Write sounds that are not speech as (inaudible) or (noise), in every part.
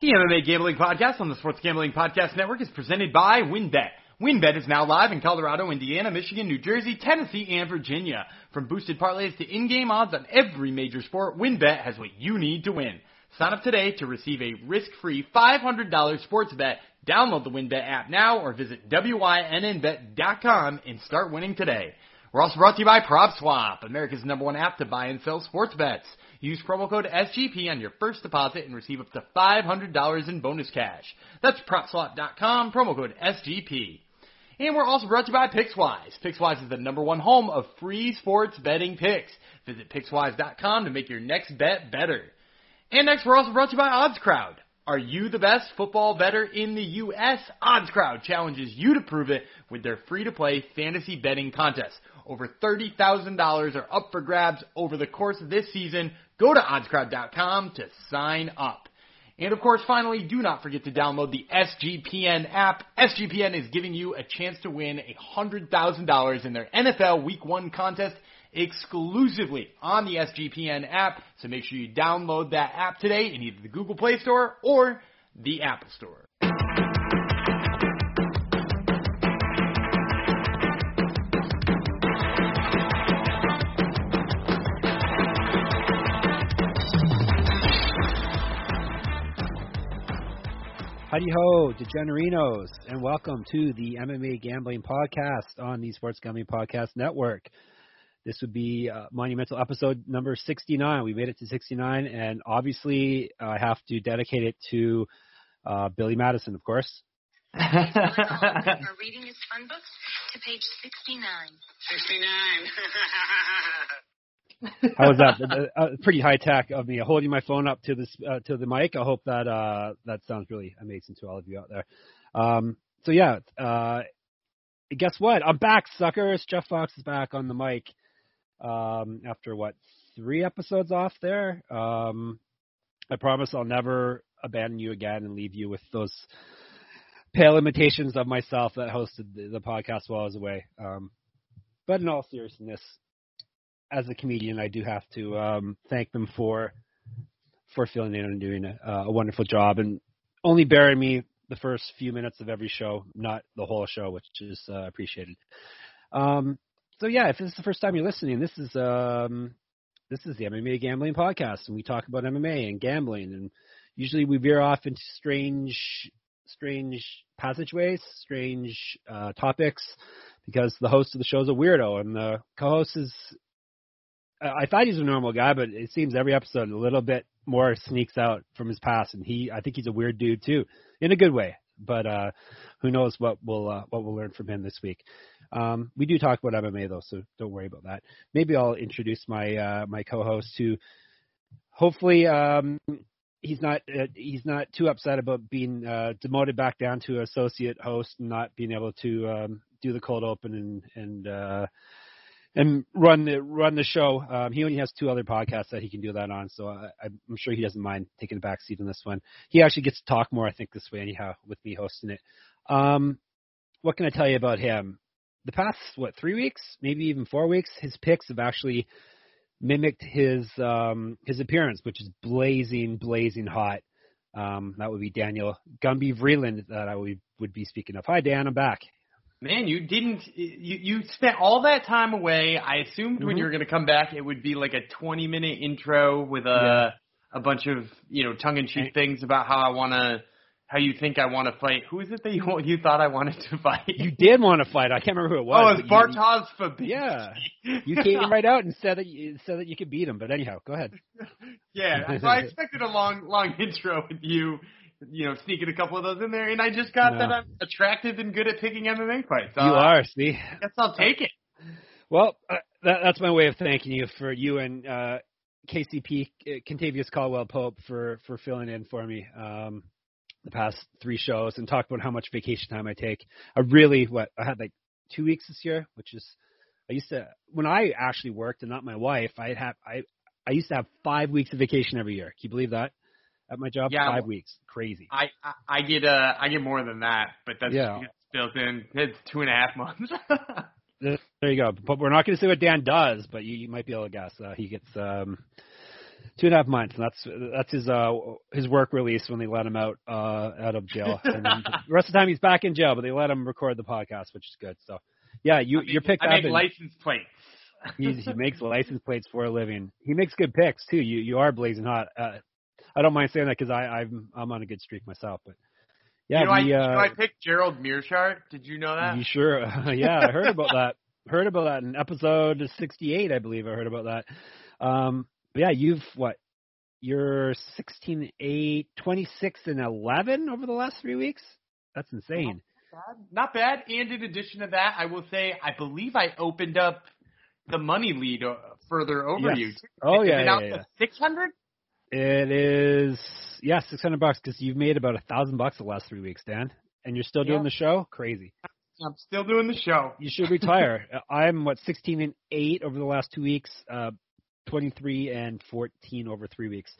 The MMA Gambling Podcast on the Sports Gambling Podcast Network is presented by WynnBet. WynnBet is now live in Colorado, Indiana, Michigan, New Jersey, Tennessee, and Virginia. From boosted parlays to in-game odds on every major sport, WynnBet has what you need to win. Sign up today to receive a risk-free $500 sports bet. Download the WynnBet app now or visit WYNNBet.com and start winning today. We're also brought to you by PropSwap, America's number one app to buy and sell sports bets. Use promo code SGP on your first deposit and receive up to $500 in bonus cash. That's PropSwap.com, promo code SGP. And we're also brought to you by PicksWise. PicksWise is the number one home of free sports betting picks. Visit PicksWise.com to make your next bet better. And next, we're also brought to you by OddsCrowd. Are you the best football bettor in the U.S.? OddsCrowd challenges you to prove it with their free-to-play fantasy betting contest. Over $30,000 are up for grabs over the course of this season. Go to oddscrowd.com to sign up. And of course, finally, do not forget to download the SGPN app. SGPN is giving you a chance to win $100,000 in their NFL Week 1 contest exclusively on the SGPN app. So make sure you download that app today in either the Google Play Store or the Apple Store. Howdy ho, degenerinos, and welcome to the MMA Gambling Podcast on the Sports Gambling Podcast Network. This would be uh, monumental episode number 69. We made it to 69, and obviously I have to dedicate it to uh, Billy Madison, of course. (laughs) For reading his fun books to page 69. 69. (laughs) How was that? Uh, uh, pretty high tech of me holding my phone up to this uh, to the mic. I hope that uh, that sounds really amazing to all of you out there. Um, so yeah, uh, guess what? I'm back, suckers. Jeff Fox is back on the mic um, after what three episodes off there. Um, I promise I'll never abandon you again and leave you with those pale imitations of myself that hosted the, the podcast while I was away. Um, but in all seriousness, as a comedian, I do have to um, thank them for for filling in and doing a, a wonderful job and only bearing me the first few minutes of every show, not the whole show, which is uh, appreciated. Um, so yeah, if this is the first time you're listening, this is um, this is the MMA Gambling Podcast, and we talk about MMA and gambling, and usually we veer off into strange, strange passageways, strange uh, topics, because the host of the show is a weirdo, and the co-host is I thought he's a normal guy, but it seems every episode a little bit more sneaks out from his past, and he I think he's a weird dude too, in a good way. But uh, who knows what we'll uh, what we'll learn from him this week. Um, we do talk about MMA though, so don't worry about that. Maybe I'll introduce my uh, my co-host who hopefully um, he's not uh, he's not too upset about being uh, demoted back down to associate host and not being able to um, do the cold open and and uh, and run the run the show. Um, he only has two other podcasts that he can do that on, so I, I'm sure he doesn't mind taking a back seat on this one. He actually gets to talk more, I think, this way anyhow, with me hosting it. Um, what can I tell you about him? The past what three weeks, maybe even four weeks, his picks have actually mimicked his um, his appearance, which is blazing, blazing hot. Um, that would be Daniel Gumby Vreeland that I would, would be speaking of. Hi, Dan, I'm back. Man, you didn't. You you spent all that time away. I assumed mm-hmm. when you were going to come back, it would be like a twenty minute intro with a yeah. a bunch of you know tongue in cheek things about how I want to, how you think I want to fight. Who is it that you you thought I wanted to fight? You did want to fight. I can't remember who it was. Oh, it's Bartosz Fabinski. Yeah, you came right out and said that you said that you could beat him. But anyhow, go ahead. (laughs) yeah, so I expected a long long (laughs) intro with you you know, sneaking a couple of those in there, and I just got no. that I'm attractive and good at picking MMA fights. So you are, see. Guess I'll take it. Well, uh, that, that's my way of thanking you for you and uh, KCP uh, Kentavious Caldwell Pope for for filling in for me um, the past three shows and talk about how much vacation time I take. I really what I had like two weeks this year, which is I used to when I actually worked and not my wife. I had I I used to have five weeks of vacation every year. Can you believe that? At my job. Yeah, five weeks, crazy. I, I I get uh I get more than that, but that's yeah. built in. It's two and a half months. (laughs) there you go. But we're not going to say what Dan does, but you, you might be able to guess. Uh, he gets um two and a half months. And that's that's his uh his work release when they let him out uh out of jail. (laughs) And the rest of the time he's back in jail, but they let him record the podcast, which is good. So yeah, you I make, your pick. I make license plates. he, he makes (laughs) license plates for a living. He makes good picks too. You you are blazing hot. Uh, I don't mind saying that because I I'm I'm on a good streak myself. But yeah, you know, I, we, you uh, know, I picked Gerald Meerschaert. Did you know that? you sure? (laughs) yeah, I heard about that. Heard about that in episode 68, I believe. I heard about that. Um, but yeah, you've what? You're 16, 8, 26, and 11 over the last three weeks. That's insane. bad. Not bad. And in addition to that, I will say I believe I opened up the money lead uh, further over Yes. you. Oh yeah, yeah, yeah. six hundred? It is yeah, 600 bucks because you've made about a thousand bucks the last three weeks, Dan, and you're still doing Yeah. the show. Crazy. I'm still doing the show. You should retire. (laughs) I'm what 16 and 8 over the last two weeks, uh, 23 and 14 over three weeks.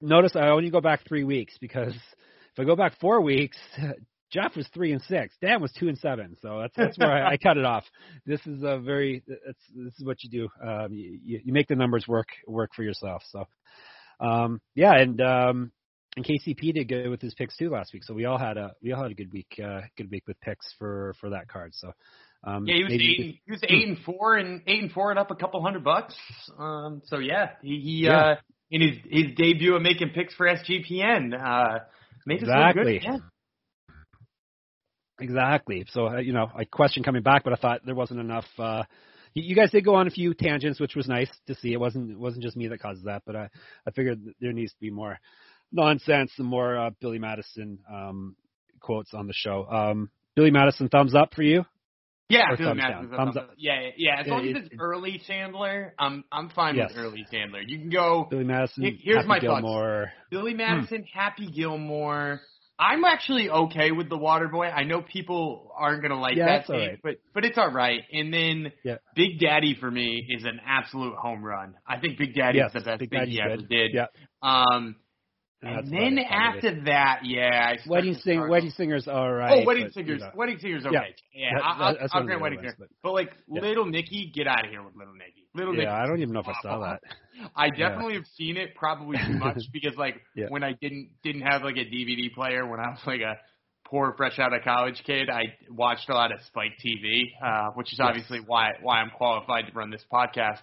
Notice I only go back three weeks because if I go back four weeks, (laughs) Jeff was three and six, Dan was two and seven. So that's that's where I, I cut it off. This is a very that's this is what you do. Um, you, you you make the numbers work work for yourself. So um, yeah, and um, and KCP did good with his picks too last week. So we all had a we all had a good week uh, good week with picks for for that card. So um, Yeah, he was eight. And, he was eight and four, and eight and four, and up a couple hundred bucks. Um, so yeah, he, he Yeah. uh, in his his debut of making picks for SGPN, uh, made us look good. Exactly. Yeah. Exactly. So uh, you know, I question coming back, but I thought there wasn't enough. Uh, you, guys did go on a few tangents, which was nice to see. It wasn't it wasn't just me that caused that, but I I figured that there needs to be more nonsense and more uh, Billy Madison um, quotes on the show. Um, Billy Madison, thumbs up for you. Yeah, Or Billy thumbs Madison's down. Thumbs thumbs up. Yeah, yeah, yeah. As Yeah, long as it- it's early Sandler, I'm I'm fine Yes. with early Sandler. You can go Billy Madison, here's Happy my thoughts. Gilmore. Billy Madison, Happy Gilmore. I'm actually okay with the Waterboy. I know people aren't gonna like Yeah, that right. but but it's all right. And then Yeah. Big Daddy for me is an absolute home run. I think Big Daddy Yes, is the best Big thing Daddy's he ever did. Yeah. Um, And then after that, yeah, I Wedding sing, wedding singers, all right. Oh, Wedding but, Singers. you know, Wedding Singers, Yeah. okay. Yeah, That- I- I'll, that's I'll one of grant Wedding singers. Singer. ones, But like Yeah. Little Nicky, get out of here with Little Nicky. Little Nicky. Yeah, I don't even know if I saw that. (laughs) I definitely have seen it, probably too much (laughs) because like Yeah. when I didn't didn't have like a DVD player when I was like a poor fresh out of college kid, I watched a lot of Spike TV, uh, which is Yes. obviously why why I'm qualified to run this podcast.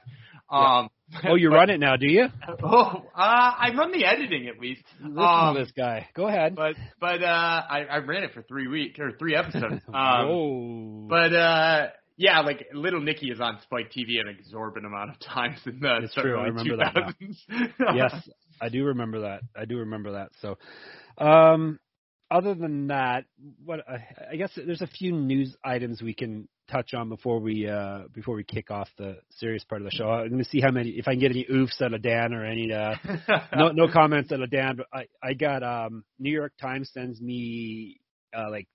Um, Oh, you (laughs) but- run it now, do you? (laughs) Oh, uh, I run the editing at least. Listen Um, to this guy. Go ahead. but but uh, I, I ran it for three weeks or three episodes. (laughs) Um, Whoa. but uh yeah, like Little Nicky is on Spike TV an exorbitant amount of times in the It's true, I remember that now. 2000s. yes, I do remember that. I do remember that. So, um, other than that, what I, I guess there's a few news items we can touch on before we uh before we kick off the serious part of the show. I'm going to see how many if I can get any oofs out of Dan or any uh (laughs) no no comments out of Dan. But I I got um New York Times sends me uh like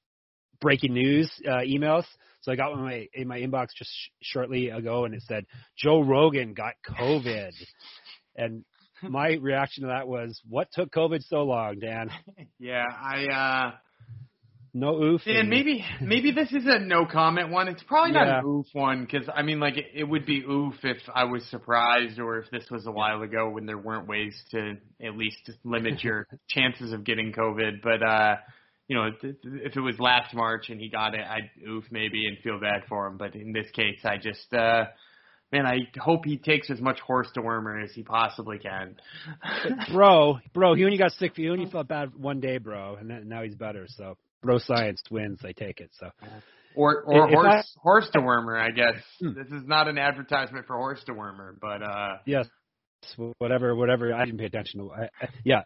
breaking news uh emails. So I got one in my in my inbox just sh- shortly ago, and it said Joe Rogan got COVID, (laughs) and my reaction to that was, "What took COVID so long, Dan? (laughs) yeah, I uh No oof." and maybe (laughs) maybe this is a no comment one. It's probably not Yeah. an oof one because I mean like it, it would be oof if I was surprised or if this was a while ago when there weren't ways to at least limit your (laughs) chances of getting COVID. But uh you know, if if it was last March and he got it, I'd oof maybe and feel bad for him. But in this case, I just, uh, man, I hope he takes as much horse to dewormer as he possibly can. bro, bro, he (laughs) only got sick. For you. he only felt bad one day, bro, and now he's better. So, bro, science wins. I take it. So, Or or If I- horse horse dewormer, I guess. Hmm. This is not an advertisement for horse dewormer, but uh, yes, whatever, whatever. I didn't pay attention to. I, I, yeah,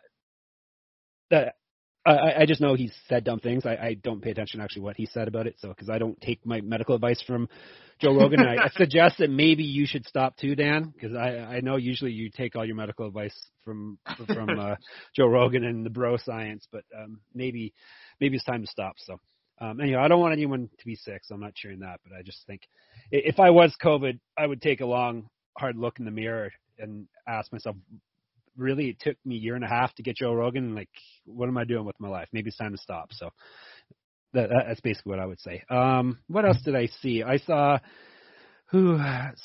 that. I, I just know he said dumb things. I, I don't pay attention to actually what he said about it. So because I don't take my medical advice from Joe Rogan, I, I (laughs) suggest that maybe you should stop too, Dan, because I I know usually you take all your medical advice from from uh, (laughs) Joe Rogan and the bro science, but um, maybe maybe it's time to stop. So um, anyhow, I don't want anyone to be sick, so I'm not cheering that. But I just think if I was COVID, I would take a long, hard look in the mirror and ask myself, really, it took me a year and a half to get Joe Rogan. Like, what am I doing with my life? Maybe it's time to stop. So that, that- that's basically what I would say. Um, what else did I see? I saw who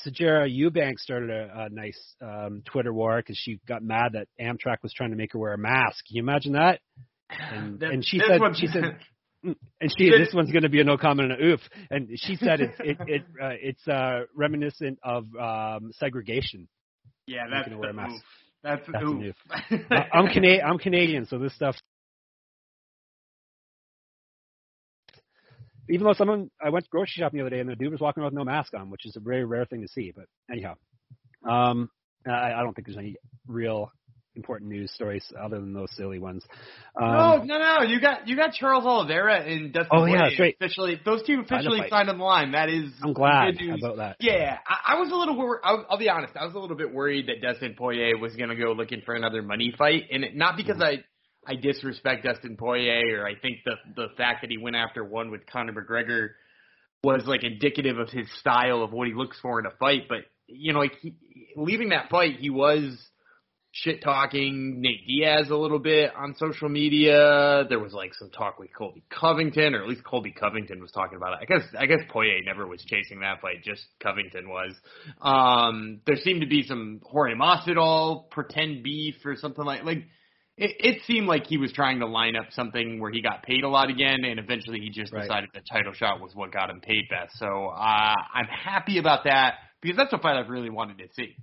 Sijara Eubank started a, a nice um, Twitter war because she got mad that Amtrak was trying to make her wear a mask. Can you imagine that? And, That- and she said she said (laughs) mm, and she this one's going to be a no comment and a oof. And she said it's it, it (laughs) uh, it's uh, reminiscent of um, segregation. yeah, that's wear a the mask. oof. That's, That's an oof. I'm Cana- I'm Canadian, so this stuff. Even though someone, I went grocery shopping the other day and the dude was walking around with no mask on, which is a very rare thing to see. But anyhow, um, I, I don't think there's any real important news stories other than those silly ones. Um, no, no, no. You got you got Charles Oliveira and Dustin Oh, yeah, Poirier that's right. officially. Those two officially signed on the line. That is I'm glad about that. Yeah, I, I was a little worried. I'll, I'll be honest. I was a little bit worried that Dustin Poirier was going to go looking for another money fight, and it, not because I I disrespect Dustin Poirier or I think the the fact that he went after one with Conor McGregor was like indicative of his style of what he looks for in a fight. But you know, like he, leaving that fight, he was shit talking Nate Diaz a little bit on social media. There was like some talk with Colby Covington, or at least Colby Covington was talking about it. I guess I guess Poirier never was chasing that fight, just Covington was. Um, there seemed to be some Jorge Masvidal pretend beef or something like like. It, it seemed like he was trying to line up something where he got paid a lot again, and eventually he just Right. decided the title shot was what got him paid best. So uh, I'm happy about that because that's a fight I've really wanted to see.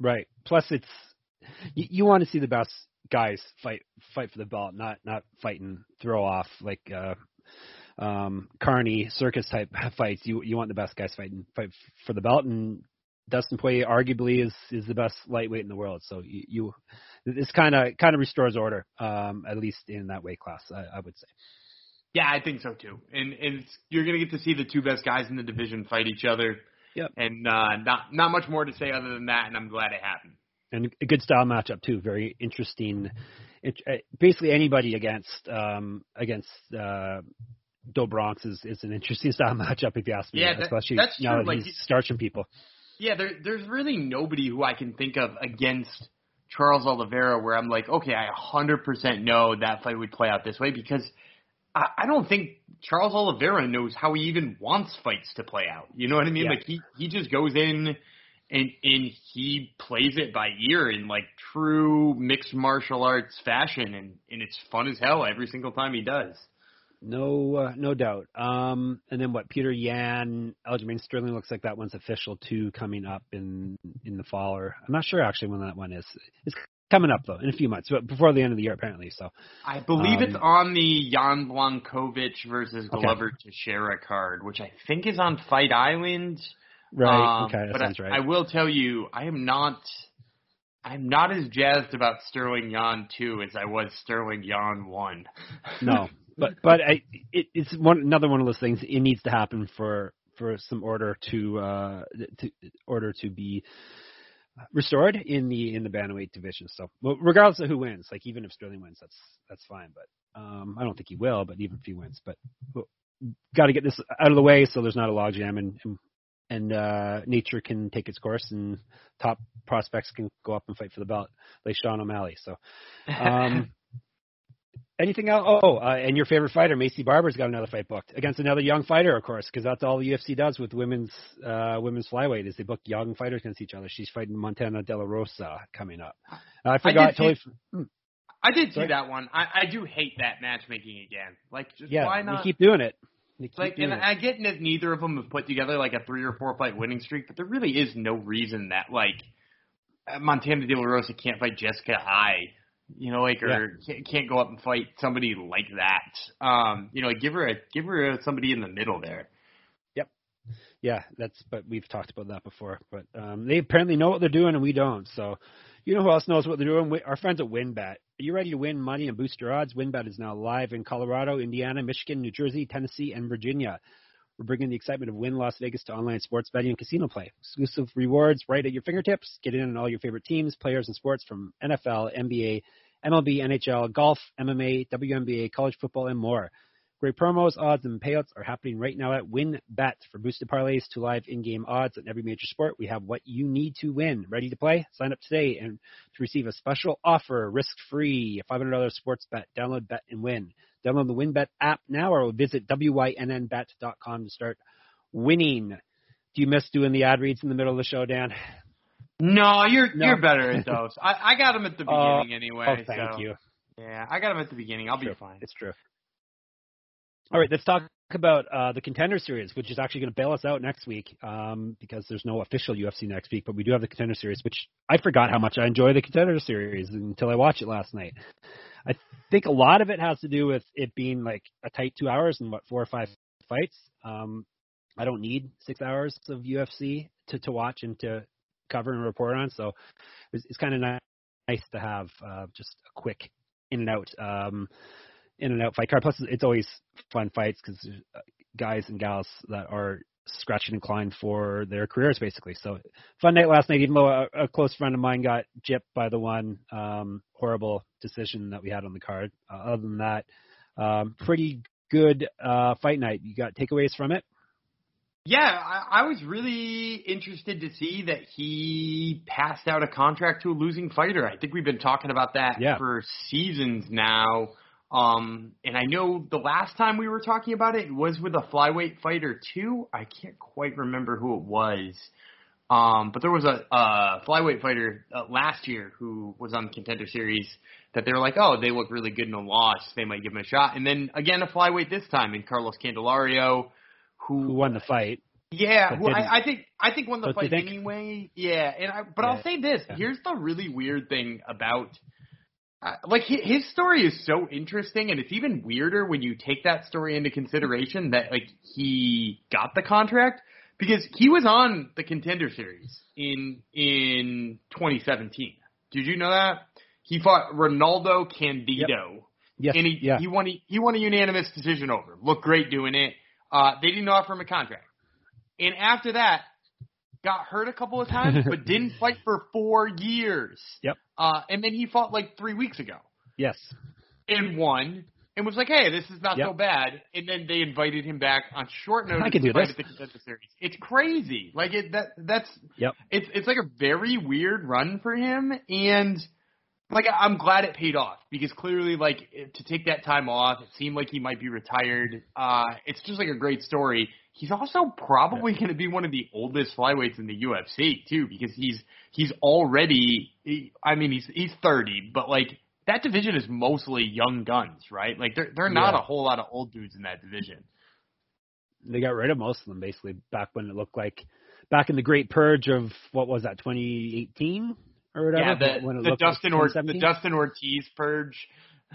Right. Plus, it's you, you want to see the best guys fight fight for the belt, not not fighting throw off like uh, um, carny circus type (laughs) fights. You you want the best guys fighting fight for the belt, and Dustin Poirier arguably is is the best lightweight in the world. So you, you this kind of kind of restores order, um, at least in that weight class. I, I would say. Yeah, I think so too. And and it's, you're gonna get to see the two best guys in the division fight each other. Yep. And uh, not not much more to say other than that. And I'm glad it happened. And a good style matchup too. Very interesting. It, uh, basically, anybody against um, against uh, Do Bronx is, is an interesting (laughs) style matchup if you ask me. Yeah, that- especially that's now true, that like, he's starching people. Yeah, there there's really nobody who I can think of against Charles Oliveira where I'm like, okay, I 100% know that fight would play out this way because I, I don't think Charles Oliveira knows how he even wants fights to play out. You know what I mean? Yeah. Like he he just goes in and and he plays it by ear in like true mixed martial arts fashion and and it's fun as hell every single time he does. No, uh, no doubt. Um, and then what? Petr Yan, Aljamain Sterling looks like that one's official too, coming up in in the fall. Or I'm not sure actually when that one is. It's coming up though in a few months, but before the end of the year apparently. So I believe it's Um, on the Jan Blachowicz versus Glover Okay. Glover Teixeira card, which I think is on Fight Island. Right, Um, okay, that but sounds I, right. I will tell you, I am not. I'm not as jazzed about Sterling Yan two as I was Sterling Yan one. (laughs) no, but but I, it, it's one another one of those things. It needs to happen for for some order to uh to order to be restored in the in the bantamweight division. So, well, regardless of who wins, like even if Sterling wins, that's that's fine. But um, I don't think he will. But even if he wins, but got to get this out of the way so there's not a logjam and and, and uh, nature can take its course and top prospects can go up and fight for the belt, like Sean O'Malley. So. Um, (laughs) anything else? Oh, uh, and your favorite fighter, Maycee Barber's got another fight booked against another young fighter, of course, because that's all the UFC does with women's uh, women's flyweight is they book young fighters against each other. She's fighting Montana De La Rosa coming up. Uh, I forgot see- totally. f- I did see Sorry? that one. I, I do hate that matchmaking again. Like, just yeah, why not? keep doing it. Keep like, and. I get that neither of them have put together like a three or four fight winning streak, but there really is no reason that like uh, Montana De La Rosa can't fight Jessica Eye, you know, like or can't, can't go up and fight somebody like that. Um, you know, like, give her a give her a, somebody in the middle there. Yep. Yeah, that's but we've talked about that before. But um, they apparently know what they're doing and we don't. So you know who else knows what they're doing? Our friends at WynnBet. Are you ready to win money and boost your odds? WynnBet is now live in Colorado, Indiana, Michigan, New Jersey, Tennessee, and Virginia. We're bringing the excitement of Wynn Las Vegas to online sports betting and casino play. Exclusive rewards right at your fingertips. Get in on all your favorite teams, players, and sports from NFL, NBA, MLB, NHL, golf, MMA, WNBA, college football, and more. Great promos, odds, and payouts are happening right now at WynnBet. For boosted parlays to live in-game odds on every major sport, we have what you need to win. Ready to play? Sign up today and to receive a special offer, risk-free, a $500 sports bet. Download Bet and Win. Download the WynnBet app now or visit wynnbet.com to start winning. Do you miss doing the ad reads in the middle of the show, Dan? No, you're No. you're better at those. I, I got them at the (laughs) Oh, beginning anyway. Oh, thank so, you. Yeah, I got them at the beginning. I'll True. be fine. It's true. All right, let's talk about uh, the contender series, which is actually going to bail us out next week um, because there's no official UFC next week, but we do have the contender series, which I forgot how much I enjoy the contender series until I watched it last night. I think a lot of it has to do with it being like a tight two hours and what four or five fights. Um, I don't need six hours of UFC to to watch and to cover and report on, so it's, it's kind of nice to have uh, just a quick in and out. Um, in and out fight card. Plus, it's always fun fights because guys and gals that are scratching and clawing for their careers, basically. So, fun night last night. Even though a, a close friend of mine got gypped by the one um, horrible decision that we had on the card. Uh, other than that, um, pretty good uh, fight night. You got takeaways from it? Yeah, I, I was really interested to see that he passed out a contract to a losing fighter. I think we've been talking about that Yeah. for seasons now. Um, and I know the last time we were talking about it was with a flyweight fighter too. I can't quite remember who it was. Um, but there was a, a flyweight fighter uh, last year who was on the contender series that they were like, oh, they look really good in a loss. They might give him a shot. And then again, a flyweight this time in Carlos Candelario, who, Who won the fight? yeah, but who. I, I think I think won the Don't fight think? anyway. Yeah, and I, but Yeah. I'll say this: Yeah. here's the really weird thing about, uh, like his story is so interesting, and it's even weirder when you take that story into consideration that like he got the contract because he was on the contender series in in 2017. Did you know that he fought Ronaldo Candido? Yes. and he yeah. he won a, he won a unanimous decision over. Looked great doing it. Uh, they didn't offer him a contract, and after that, got hurt a couple of (laughs) times, but didn't fight for four years. Yep. Uh, and then he fought like three weeks ago yes. and won. And was like, hey, this is not Yep. so bad. And then they invited him back on short notice. I can do this. The contender series. It's crazy. Like it that that's Yep. it's it's like a very weird run for him and like I'm glad it paid off because clearly like to take that time off it seemed like he might be retired uh it's just like a great story he's also probably going to be one of the oldest flyweights in the UFC too because he's he's already I mean he's he's 30 but like that division is mostly young guns right? Like there there are not Yeah. a whole lot of old dudes in that division. They got rid of most of them basically back when it looked like back in the great purge of what was that 2018 or whatever? Yeah the, when it the like Dustin or the Dustin Ortiz purge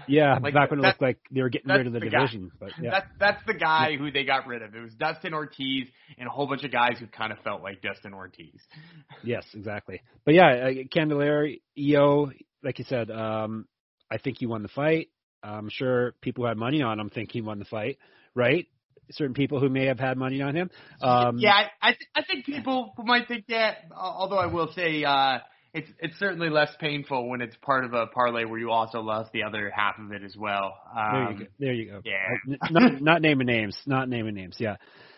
Yeah, (laughs) Like, back when it looked like they were getting rid of the, the guy. division. But yeah, That's that's the guy who they got rid of. It was Dustin Ortiz and a whole bunch of guys who kind of felt like Dustin Ortiz. (laughs) yes, exactly. But yeah, uh, Candelario, EO, like you said, um, I think he won the fight. I'm sure people who had money on him think he won the fight, right? Certain people who may have had money on him. Um, yeah, I I, th- I think people who might think that. Although I will say, uh, it's it's certainly less painful when it's part of a parlay where you also lost the other half of it as well. There you Um, go. There you go. yeah. Uh, not, (laughs) not naming names. Not naming names. Yeah.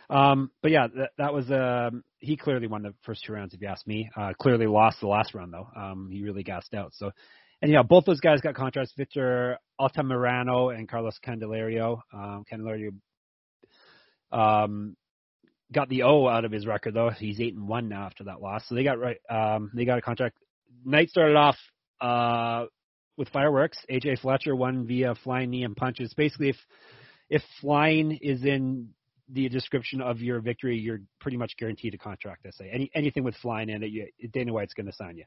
Um, but yeah, that, that was um, he clearly won the first two rounds, if you ask me. Uh, clearly lost the last round though. Um, he really gassed out. So, and yeah, both those guys got contracts. Victor Altamirano and Carlos Candelario. Um, Candelario um, got the O out of his record though. He's eight and one now after that loss. So they got right. Um, they got a contract. Night started off uh, with fireworks. AJ Fletcher won via flying knee and punches. Basically, if if flying is in the description of your victory, you're pretty much guaranteed a contract. I say any anything with flying in it, you, Dana White's going to sign you.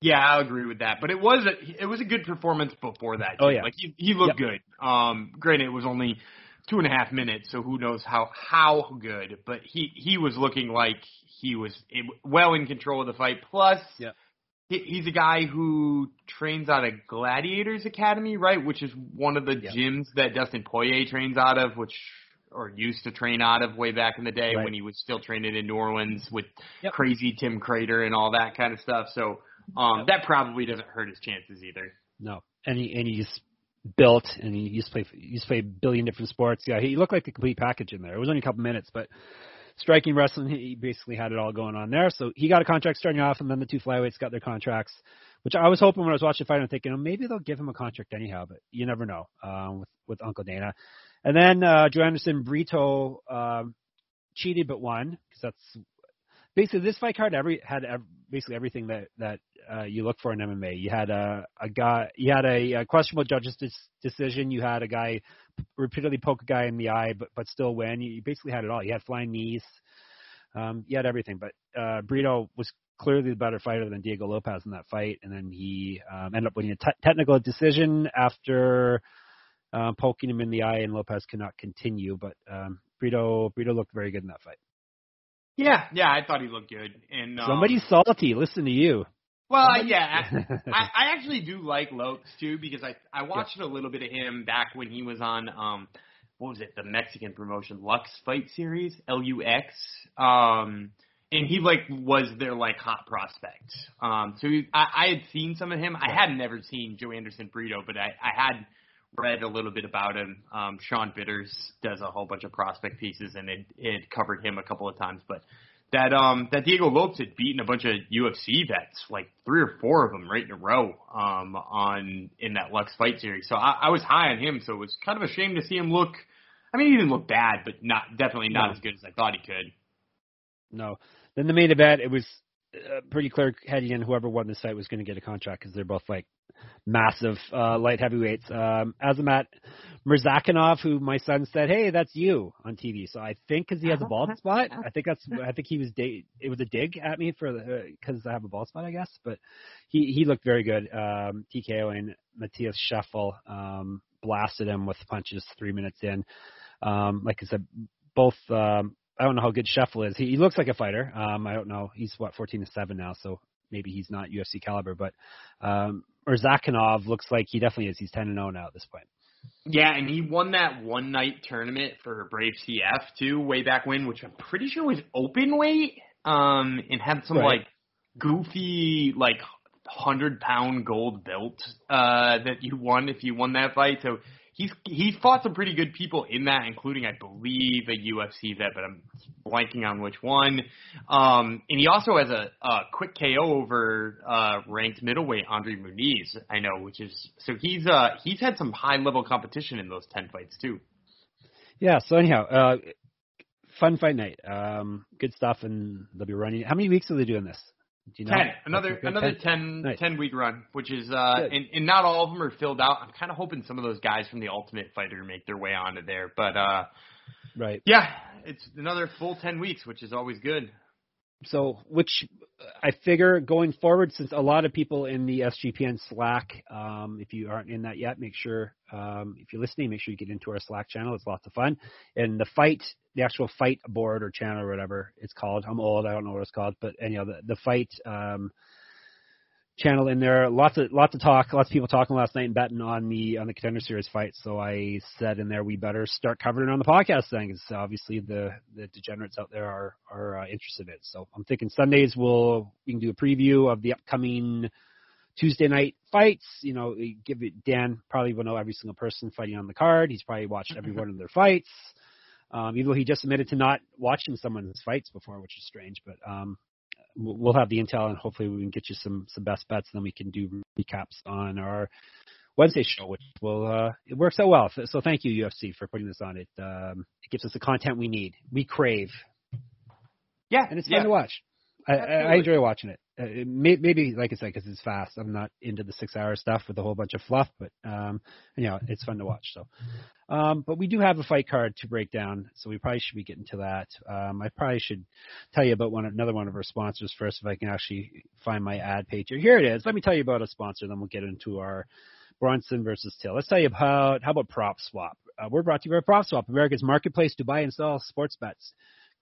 Yeah, I agree with that. But it was a it was a good performance before that. Oh, too. yeah. like he he looked good. Um, granted, it was only two and a half minutes, so who knows how how good. But he he was looking like he was well in control of the fight. Plus, Yeah. He, he's a guy who trains out of Gladiators Academy, right? Which is one of the Yeah. gyms that Dustin Poirier trains out of, which or used to train out of way back in the day Right. when he was still training in New Orleans with Yep. crazy Tim Credeur and all that kind of stuff. So um, that probably doesn't hurt his chances either. No, and he and he's built, and he used to play he used to play a billion different sports. Yeah, he looked like the complete package in there. It was only a couple minutes, but striking wrestling, he basically had it all going on there. So he got a contract starting off, and then the two flyweights got their contracts. Which I was hoping when I was watching the fight, I'm thinking, oh, maybe they'll give him a contract anyhow, but you never know um, with with Uncle Dana. And then uh, Joanderson Brito um, cheated but won because that's basically this fight card every had ev- basically everything that that uh, you look for in MMA. You had a a guy, you had a, a questionable judge's dis- decision. You had a guy repeatedly poke a guy in the eye, but but still win. You, you basically had it all. You had flying knees. Um, you had everything, but uh, Brito was clearly the better fighter than Diego Lopes in that fight, and then he um, ended up winning a te- technical decision after uh, poking him in the eye, and Lopes could not continue. But um, Brito Brito looked very good in that fight. Yeah, yeah, I thought he looked good. And um, Somebody's salty. Listen to you. Well, yeah, (laughs) I, I actually do like Lopes too because I I watched a little bit of him back when he was on um what was it the Mexican promotion Lux Fight Series L U X um and he like was their like hot prospect. Um so he, I I had seen some of him. I had never seen Joanderson Brito but I I had read a little bit about him. Um Sean Bitters does a whole bunch of prospect pieces and it it covered him a couple of times but that um that Diego Lopes had beaten a bunch of UFC vets, like three or four of them right in a row, um on in that Lux fight series. So I, I was high on him, so it was kind of a shame to see him look. I mean, he didn't look bad, but not definitely not No. as good as I thought he could. No. Then the main event, it was uh, pretty clear heading in whoever won this fight was going to get a contract because they're both like massive uh, light heavyweights. Um, Azamat Murzakanov, who my son said, "Hey, that's you" on TV. So I think because he has a bald spot, I think that's I think he was da- it was a dig at me for the because I have a bald spot, I guess. But he he looked very good. Um, TKO and Matheus Scheffel um, blasted him with punches three minutes in. Um, like I said, both um, I don't know how good Scheffel is. He, he looks like a fighter. Um, I don't know. He's what 14 to seven now, so maybe he's not UFC caliber. But um, Murzakanov looks like he definitely is. He's 10 and 0 now at this point. Yeah, and he won that one night tournament for Brave CF too, way back when, which I'm pretty sure was open weight, um, and had some Right. like goofy like hundred pound gold belt uh that you won if you won that fight. So he's he fought some pretty good people in that, including I believe a UFC vet, but I'm blanking on which one. Um, and he also has a, a quick KO over uh, ranked middleweight Andre Muniz. I know, which is so he's uh he's had some high level competition in those ten fights too. Yeah. So anyhow, uh, fun fight night. Um, good stuff, and they'll be running. How many weeks are they doing this? Do you know? Ten, another another 10. 10, Nice. 10 week run, which is uh, Good. and, and not all of them are filled out. I'm kind of hoping some of those guys from the Ultimate Fighter make their way onto there, but uh, Right. yeah, it's another full ten weeks, which is always good. So, which I figure going forward, since a lot of people in the SGPN Slack, um, if you aren't in that yet, make sure um, if you're listening, make sure you get into our Slack channel. It's lots of fun. And the fight, the actual fight board or channel or whatever it's called. I'm old, I don't know what it's called, but anyhow, the the fight um, channel in there, lots of lots of talk, lots of people talking last night and betting on the on the contender series fight. So I said in there we better start covering it on the podcast thing because obviously the the degenerates out there are are uh, interested in it. So I'm thinking Sundays we'll we can do a preview of the upcoming Tuesday night fights. You know, give it Dan probably will know every single person fighting on the card. He's probably watched every one of their fights. Um, even though he just admitted to not watching someone's fights before, which is strange, but um, we'll have the intel and hopefully we can get you some some best bets and then we can do recaps on our Wednesday show which will uh it works out well. So thank you UFC for putting this on. It um it gives us the content we need. We crave. Yeah, and it's yeah. fun to watch. I, I enjoy watching it. Uh, may, maybe, like I said, because it's fast. I'm not into the six-hour stuff with a whole bunch of fluff, but um, you know, it's fun to watch. So, um, but we do have a fight card to break down, so we probably should be getting to that. Um, I probably should tell you about one another one of our sponsors first, if I can actually find my ad page here. Here it is. Let me tell you about a sponsor, then we'll get into our Brunson versus Till. Let's tell you about how about Prop Swap. Uh, we're brought to you by Prop Swap, America's marketplace to buy and sell sports bets.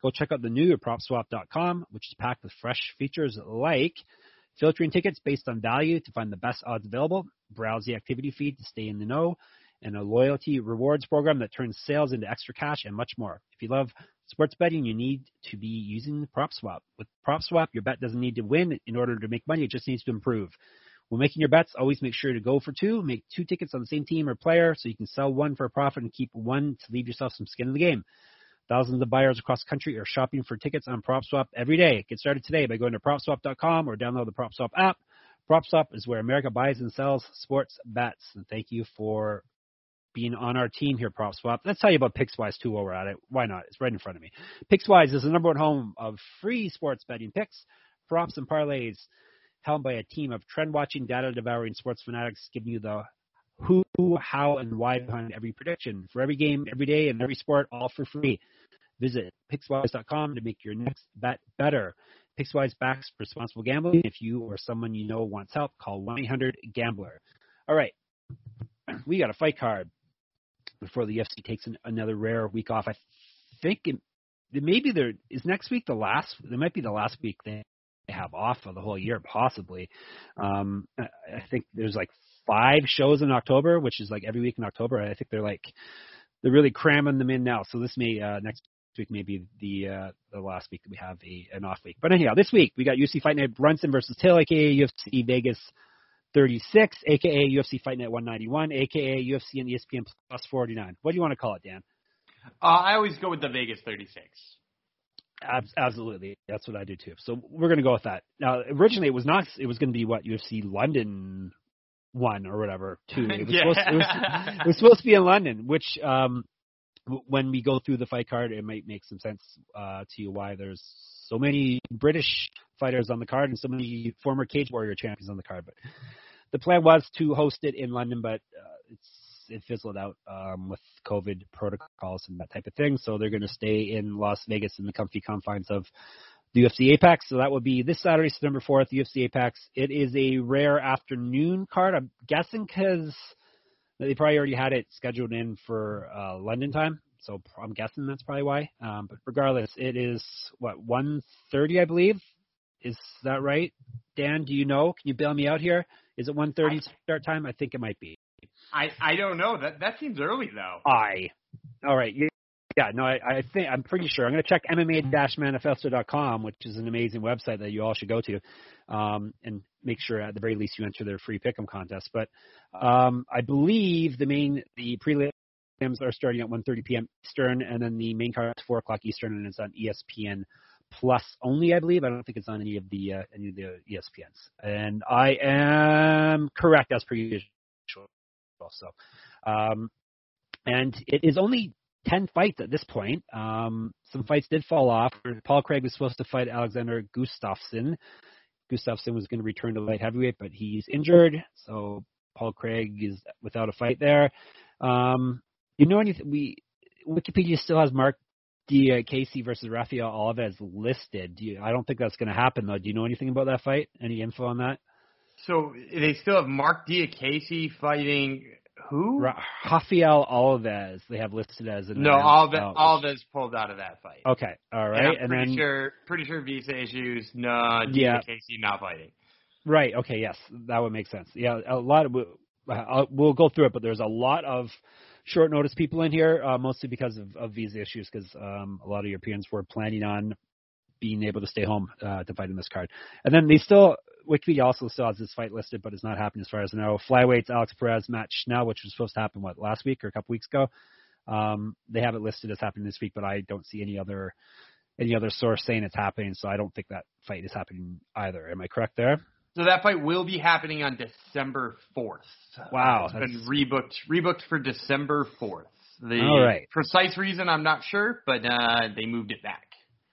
Go check out the new PropSwap.com, which is packed with fresh features like filtering tickets based on value to find the best odds available, browse the activity feed to stay in the know, and a loyalty rewards program that turns sales into extra cash and much more. If you love sports betting, you need to be using PropSwap. With PropSwap, your bet doesn't need to win in order to make money, it just needs to improve. When making your bets, always make sure to go for two. Make two tickets on the same team or player so you can sell one for a profit and keep one to leave yourself some skin in the game. Thousands of buyers across the country are shopping for tickets on PropSwap every day. Get started today by going to PropSwap.com or download the PropSwap app. PropSwap is where America buys and sells sports bets. And thank you for being on our team here, Prop Swap. Let's tell you about PicksWise too while we're at it. Why not? It's right in front of me. PicksWise is the number one home of free sports betting picks, props, and parlays, helmed by a team of trend-watching, data-devouring sports fanatics, giving you the who, how, and why behind every prediction for every game, every day, and every sport, all for free. Visit PicksWise.com to make your next bet better. PicksWise backs responsible gambling. If you or someone you know wants help, call 1-800-GAMBLER. All right, we got a fight card before the UFC takes an, another rare week off. I think it, maybe there is next week the last. There might be the last week they have off of the whole year, possibly. Um, I think there's like five shows in October, which is like every week in October. I think they're like they're really cramming them in now. So this may uh, next week may be the uh, the last week that we have a an off week. But anyhow, this week we got UFC Fight Night Brunson versus Till, aka UFC Vegas 36, aka UFC Fight Night 191, aka UFC and ESPN Plus 49. What do you want to call it, Dan? Uh, I always go with the Vegas 36. Absolutely, that's what I do too. So we're going to go with that. Now, originally it was not. It was going to be what UFC London one or whatever two. (laughs) It was, Yeah. supposed, it, was, it was supposed to be in London, which um, w- when we go through the fight card, it might make some sense uh, to you why there's so many British fighters on the card and so many former Cage Warrior champions on the card. But the plan was to host it in London, but uh, it's it fizzled out um, with COVID protocols and that type of thing. So they're going to stay in Las Vegas in the comfy confines of the UFC Apex. So that would be this Saturday, September 4th, UFC Apex. It is a rare afternoon card. I'm guessing because they probably already had it scheduled in for uh, London time. So I'm guessing that's probably why. Um, but regardless, it is what 1:30, I believe. Is that right, Dan? Do you know? Can you bail me out here? Is it 1:30 start time? I think it might be. I I don't know. That that seems early though. I. All right. Yeah, yeah, no, I, I think I'm pretty sure. I'm going to check MMA-manifesto.com, which is an amazing website that you all should go to, um, and make sure at the very least you enter their free pick'em contest. But um, I believe the main the prelims are starting at 1:30 p.m. Eastern, and then the main card is 4 o'clock Eastern, and it's on ESPN Plus only, I believe. I don't think it's on any of the uh, any of the ESPNs. And I am correct as per usual. So, um, and it is only 10 fights at this point. Um, some fights did fall off. Paul Craig was supposed to fight Alexander Gustafsson. Gustafsson was going to return to light heavyweight, but he's injured, so Paul Craig is without a fight there. Um, you know anything? We Wikipedia still has Mark Diakiese versus Rafael Alves listed. Do you, I don't think that's going to happen though. Do you know anything about that fight? Any info on that? So they still have Mark Diakase fighting who? Rafael Alves they have listed as an No, Alves, out. Alves pulled out of that fight. Okay, all right. And I'm and pretty then sure, pretty sure visa issues. No, Yeah. Diakase not fighting. Right. Okay. Yes, that would make sense. Yeah, a lot of uh, we'll go through it, but there's a lot of short notice people in here, uh, mostly because of, of visa issues, because um, a lot of Europeans were planning on being able to stay home uh, to fight in this card. And then they still, Wikipedia also still has this fight listed, but it's not happening as far as I know. Flyweights, Alex Perez, Matt Schnell, which was supposed to happen what last week or a couple weeks ago. Um, they have it listed as happening this week, but I don't see any other any other source saying it's happening, so I don't think that fight is happening either. Am I correct there? So that fight will be happening on December fourth. Wow, it's been rebooked rebooked for December fourth. The All right. precise reason I'm not sure, but uh, they moved it back.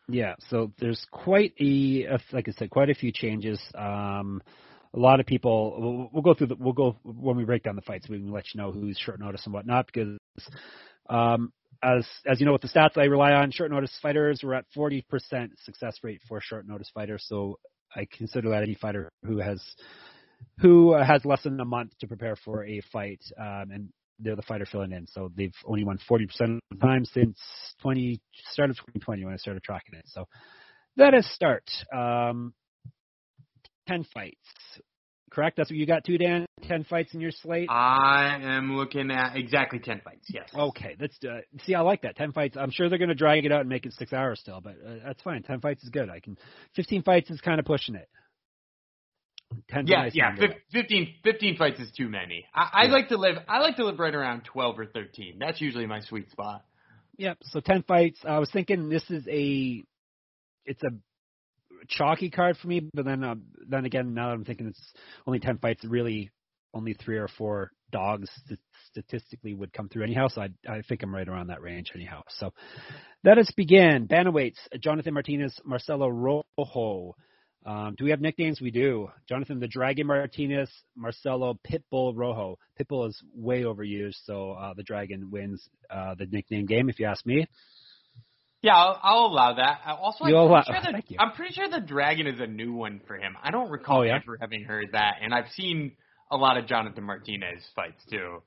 Yeah, so there's quite a, like I said, quite a few changes. Um, a lot of people. We'll, we'll go through the. We'll go when we break down the fights. We can let you know who's short notice and whatnot because, um, as as you know, with the stats I rely on, short notice fighters we're at 40% success rate for short notice fighters. So I consider that any fighter who has who has less than a month to prepare for a fight, um, and they're the fighter filling in. So they've only won 40% of the time since 20 start of 2020 when I started tracking it. So that is start. Um, 10 fights. Correct? That's what you got too, Dan? 10 fights in your slate? I am looking at exactly ten fights. Yes. Okay, let's it. See, I like that. 10 fights. I'm sure they're going to drag it out and make it six hours still, but uh, that's fine. 10 fights is good. I can, 15 fights is kind of pushing it. 10 Yeah, yeah. Fif- 15, 15 fights is too many. I, I Yeah. like to live. I like to live right around twelve or thirteen. That's usually my sweet spot. Yep. So ten fights. I was thinking this is a, it's a chalky card for me, but then uh, then again, now that I'm thinking it's only ten fights, really only three or four dogs st- statistically would come through anyhow. So I, I think I'm right around that range anyhow. So let us begin. Bantamweights: Jonathan Martinez, Marcelo Rojo. Um, do we have nicknames? We do. Jonathan the Dragon Martinez, Marcelo Pitbull Rojo. Pitbull is way overused, so uh, the Dragon wins uh, the nickname game, if you ask me. Yeah, I'll, I'll allow that. I- Also, I'm You'll pretty, allow- sure that, (laughs) thank. I'm pretty sure the Dragon is a new one for him. I don't recall Oh, yeah? ever having heard that, and I've seen a lot of Jonathan Martinez fights too.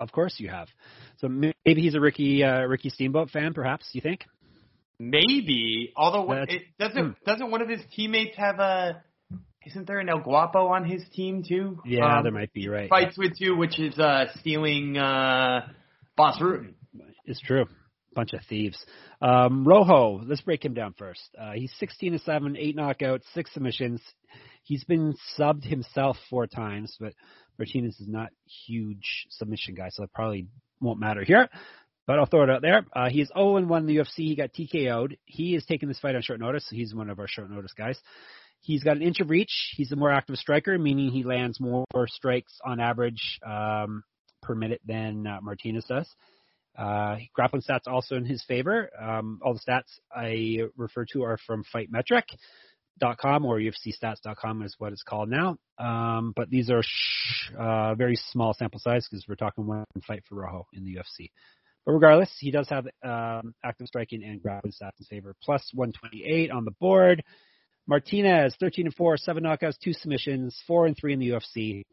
Of course you have. So maybe he's a Ricky uh, Ricky Steamboat fan, perhaps. You think? Maybe, although That's- it doesn't hmm. doesn't one of his teammates have a? Isn't there an El Guapo on his team too? Yeah, Um, there might be right. fights with too, which is uh stealing uh Bas Rutten. It's true. Bunch of thieves. Um, Rojo, let's break him down first. Uh, he's 16 to 7, 8 knockouts, 6 submissions. He's been subbed himself four times, but Martinez is not huge submission guy, so it probably won't matter here. But I'll throw it out there. Uh, he is 0 1 in the UFC. He got TKO'd. He is taking this fight on short notice, so he's one of our short notice guys. He's got an inch of reach. He's a more active striker, meaning he lands more strikes on average um, per minute than uh, Martinez does. Uh, grappling stats also in his favor. Um, all the stats I refer to are from FightMetric.com or UFCstats.com is what it's called now. Um, but these are sh- uh, very small sample size because we're talking one fight for Rojo in the UFC. But regardless, he does have um, active striking and grappling stats in favor. Plus 128 on the board. Martinez, 13 and 4, 7 knockouts, 2 submissions, 4 and 3 in the UFC.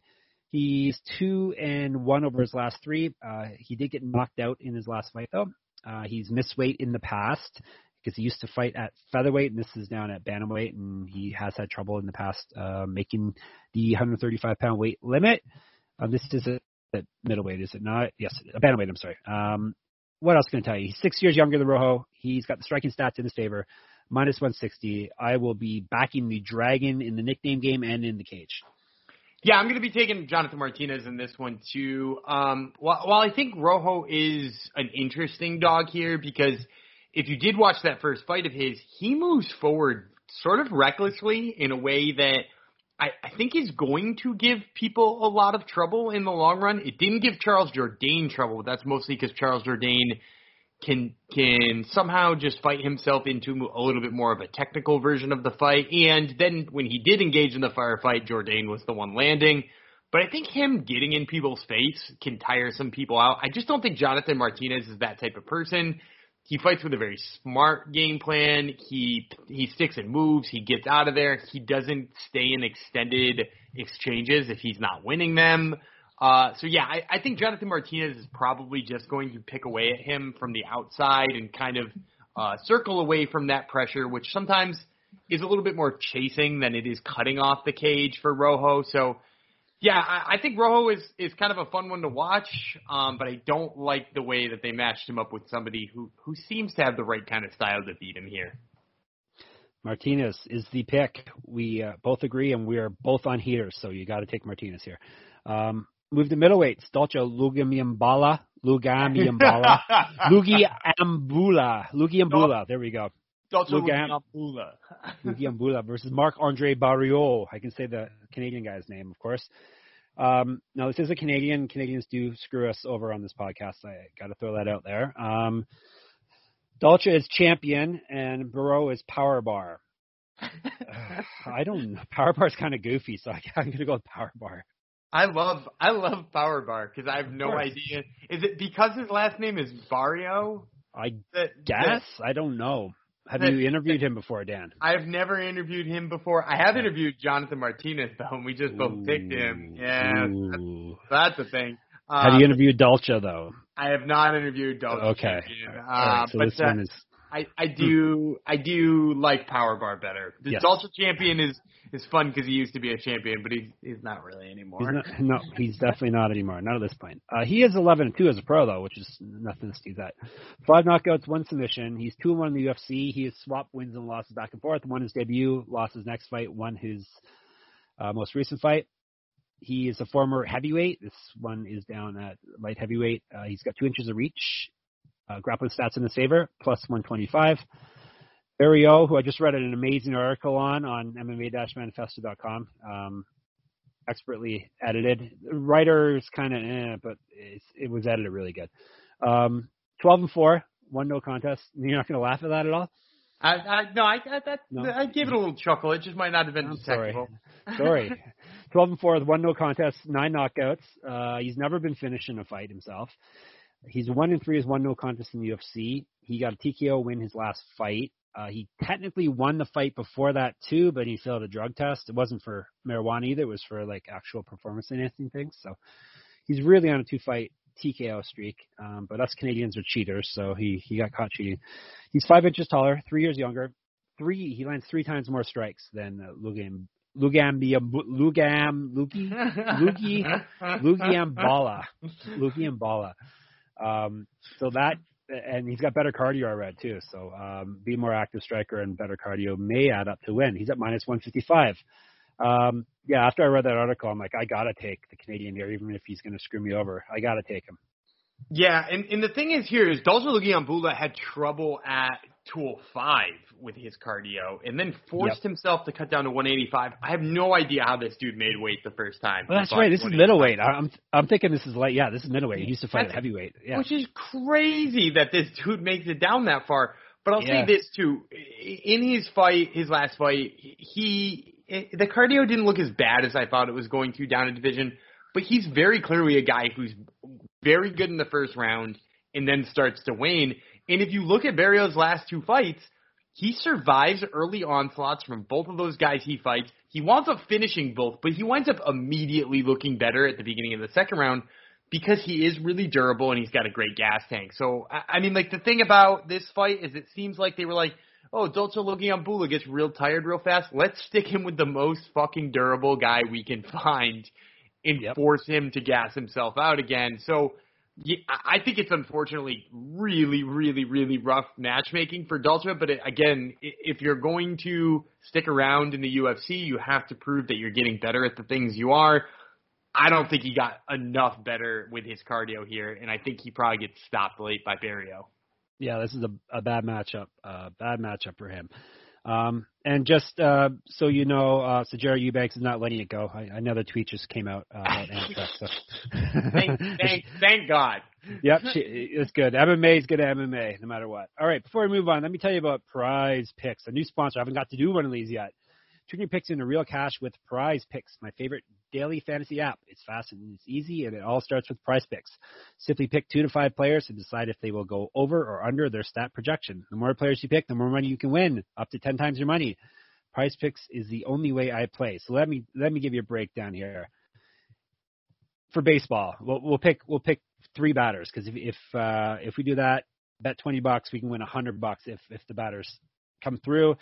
He's 2 and 1 over his last three. Uh, he did get knocked out in his last fight, though. Uh, he's missed weight in the past because he used to fight at featherweight, and this is down at bantamweight, and he has had trouble in the past uh, making the 135 pound weight limit. Uh, this is a, at middleweight, is it not? Yes, bantamweight. I'm sorry. Um, what else can I tell you? He's six years younger than Rojo. He's got the striking stats in his favor, minus 160. I will be backing the Dragon in the nickname game and in the cage. Yeah, I'm going to be taking Jonathan Martinez in this one too. Um, while, while I think Rojo is an interesting dog here because if you did watch that first fight of his, he moves forward sort of recklessly in a way that I, I think is going to give people a lot of trouble in the long run. It didn't give Charles Jourdain trouble, but that's mostly because Charles Jourdain can can somehow just fight himself into a little bit more of a technical version of the fight. And then when he did engage in the firefight, Jourdain was the one landing. But I think him getting in people's face can tire some people out. I just don't think Jonathan Martinez is that type of person. He fights with a very smart game plan. He he sticks and moves. He gets out of there. He doesn't stay in extended exchanges if he's not winning them. Uh, so yeah, I, I think Jonathan Martinez is probably just going to pick away at him from the outside and kind of uh, circle away from that pressure, which sometimes is a little bit more chasing than it is cutting off the cage for Rojo. So yeah, I, I think Rojo is is kind of a fun one to watch, um, but I don't like the way that they matched him up with somebody who who seems to have the right kind of style to beat him here. Martinez is the pick. We uh, both agree, and we are both on heaters, so you got to take Martinez here. Um, move to middleweights. Dalcha Lugamiambala. Lugamiambala. (laughs) Lugi Ambula. Lugi Ambula. There we go. Dalcha Lugam- Lugambula. Versus Marc Andre Barriault. I can say the Canadian guy's name, of course. Um, now, this is a Canadian. Canadians do screw us over on this podcast. I got to throw that out there. Um, Dalcha is champion, and Barriault is power bar. (laughs) I don't. Power bar is kind of goofy, so I, (laughs) I'm going to go with power bar. I love I love Power Bar because I have no course. idea. Is it because his last name is Barriault? I That, guess I don't know. Have you interviewed him before, Dan? I've never interviewed him before. I have interviewed Jonathan Martinez though, and we just both picked him. Yeah, that's, that's the thing. Have Um, you interviewed Dalcha though? I have not interviewed Dalcha. Okay. Champion, Uh, right, so this uh, one is I, I do I do like Power Bar better. The Yes. Dalcha Champion is is fun because he used to be a champion, but he's he's not really anymore. He's not, no, he's definitely not anymore. Not at this point. Uh, he is 11 and 2 as a pro though, which is nothing to sneeze at. Five knockouts, one submission. He's 2 and 1 in the UFC. He has swapped wins and losses back and forth. Won his debut, lost his next fight, won his uh, most recent fight. He is a former heavyweight. This one is down at light heavyweight. Uh, he's got two inches of reach. Uh, grappling stats in his favor, plus 125. Barriault, who I just read an amazing article on on MMA-manifesto.com. Um, expertly edited. The writer's kind of eh, but it's, it was edited really good. Um, 12 and four, one no contest. (laughs) You're not going to laugh at that at all. I, I no, I, I that No? I gave it a little chuckle. It just might not have been I'm sorry. (laughs) Sorry. (laughs) 12 and 4 with one no contest, nine knockouts. Uh, he's never been finished in a fight himself. He's 1 and 3 is one no contest in the UFC. He got a TKO win his last fight. Uh, he technically won the fight before that too, but he failed a drug test. It wasn't for marijuana either. It was for like actual performance enhancing things. So he's really on a two fight TKO streak. Um, but us Canadians are cheaters, so he he got caught cheating. He's five inches taller, three years younger. Three he lands three times more strikes than uh, Lugam Lugambia Lugam Luki Luki (laughs) Lugiambala. Lugiambala. Um, so that, and he's got better cardio, I read too. So, um, be more active striker and better cardio may add up to win. He's at minus 155. Um, yeah, after I read that article, I'm like, I gotta take the Canadian here, even if he's gonna screw me over. I gotta take him. Yeah, and, and the thing is here is Dalton Lugiambula had trouble at 205 with his cardio and then forced himself to cut down to 185. I have no idea how this dude made weight the first time. Well, that's right. This is middleweight. I'm I'm thinking this is light. Yeah, this is middleweight. He used to fight heavyweight. Yeah. Which is crazy that this dude makes it down that far. But I'll Yeah. say this too: in his fight, his last fight, he the cardio didn't look as bad as I thought it was going to down a division. But he's very clearly a guy who's very good in the first round and then starts to wane. And if you look at Barriault's last two fights, he survives early onslaughts from both of those guys he fights. He winds up finishing both, but he winds up immediately looking better at the beginning of the second round because he is really durable and he's got a great gas tank. So, I, I mean, like the thing about this fight is it seems like they were like, oh, Dalcha Logiambula gets real tired real fast. Let's stick him with the most fucking durable guy we can find and Yep. force him to gas himself out again. So, yeah, I think it's unfortunately really, really, really rough matchmaking for Dalcha. But it, again, if you're going to stick around in the UFC, you have to prove that you're getting better at the things you are. I don't think he got enough better with his cardio here, and I think he probably gets stopped late by Barriault. Yeah, this is a, a bad matchup. Uh, bad matchup for him. Um, and just uh, so you know, uh, so Jerry Eubanks is not letting it go. I, another tweet just came out uh, about. (laughs) So. Thank, thank, thank God. yep, she, it's good. MMA is good MMA, no matter what. All right, before we move on, let me tell you about Prize Picks, a new sponsor. I haven't got to do one of these yet. Turn your picks into real cash with Prize Picks, my favorite daily fantasy app. It's fast and it's easy, and it all starts with Prize Picks. Simply pick two to five players and decide if they will go over or under their stat projection. The more players you pick, the more money you can win, up to ten times your money. Prize Picks is the only way I play. So let me let me give you a breakdown here. For baseball, we'll, we'll pick we'll pick three batters because if if uh, if we do that, bet twenty bucks, we can win a hundred bucks if if the batters come through.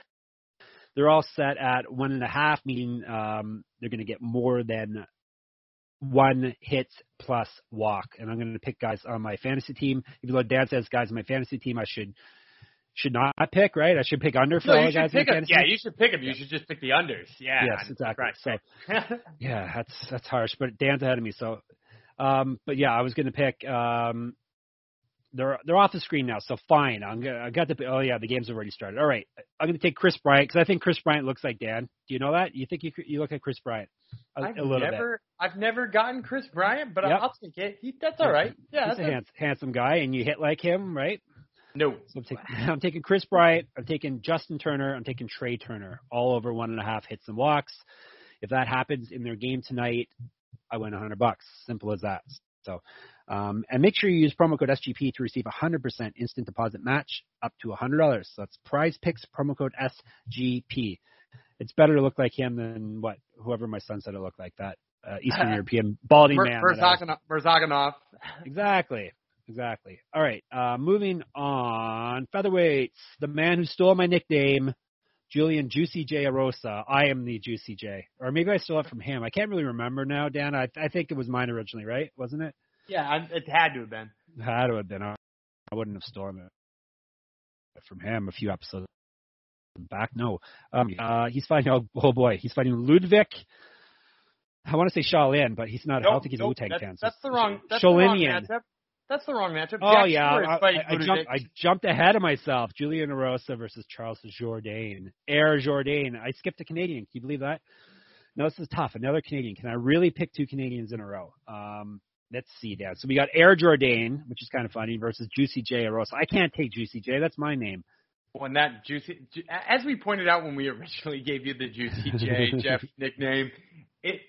They're all set at one and a half, meaning um, they're going to get more than one hit plus walk. And I'm going to pick guys on my fantasy team. Even though Dan says guys on my fantasy team, I should should not pick right. I should pick under for No, all the guys in fantasy. Yeah, you should pick them. You should just pick the unders. Yeah. Yes, exactly. Right. So- (laughs) Yeah, that's that's harsh, but Dan's ahead of me. So, um, but yeah, I was gonna pick. Um, they're they're off the screen now, so fine. I'm gonna I got the oh yeah, the games already started. All right, I'm gonna take Kris Bryant because I think Kris Bryant looks like Dan. Do you know that? You think you you look at Kris Bryant a, I've a little never, I've never gotten Kris Bryant, but Yep. I'll take it. He, that's all right. Yeah. He's a that's- hands, handsome guy, and you hit like him, right? No. So I'm taking, (laughs) I'm taking Kris Bryant. I'm taking Justin Turner. I'm taking Trea Turner. All over one and a half hits and walks. If that happens in their game tonight, I win 100 bucks. Simple as that. So, um, and make sure you use promo code SGP to receive a 100% instant deposit match up to $100. So that's Prize Picks promo code SGP. It's better to look like him than what whoever my son said it looked like that uh, Eastern (laughs) European baldy Mer- man. that I was- Murzakanov. Murzakanov. (laughs) Exactly. Exactly. All right. Uh, moving on. Featherweights. The man who stole my nickname, Julian Juicy J. Erosa. I am the Juicy J. Or maybe I stole it from him. I can't really remember now, Dan. I, I think it was mine originally, right? Wasn't it? Yeah, I, it had to have been. It had to have been. I wouldn't have stolen it from him a few episodes back. No. Um, uh, he's fighting, oh, oh boy, he's fighting Ludwig. I want to say Shaolin, but he's not. I don't think he's nope, that's, fan. so That's the wrong. That's the wrong matchup. That's the wrong matchup. Oh Jack yeah, I, I, I jumped. I jumped ahead of myself. Julian Erosa versus Charles Jourdain. Air Jourdain. I skipped a Canadian. Can you believe that? No, this is tough. Another Canadian. Can I really pick two Canadians in a row? Um, let's see, Dan. So we got Air Jordan, which is kind of funny, versus Juicy J Erosa. I can't take Juicy J. That's my name. When that juicy, Ju- as we pointed out when we originally gave you the Juicy J (laughs) Jeff nickname, it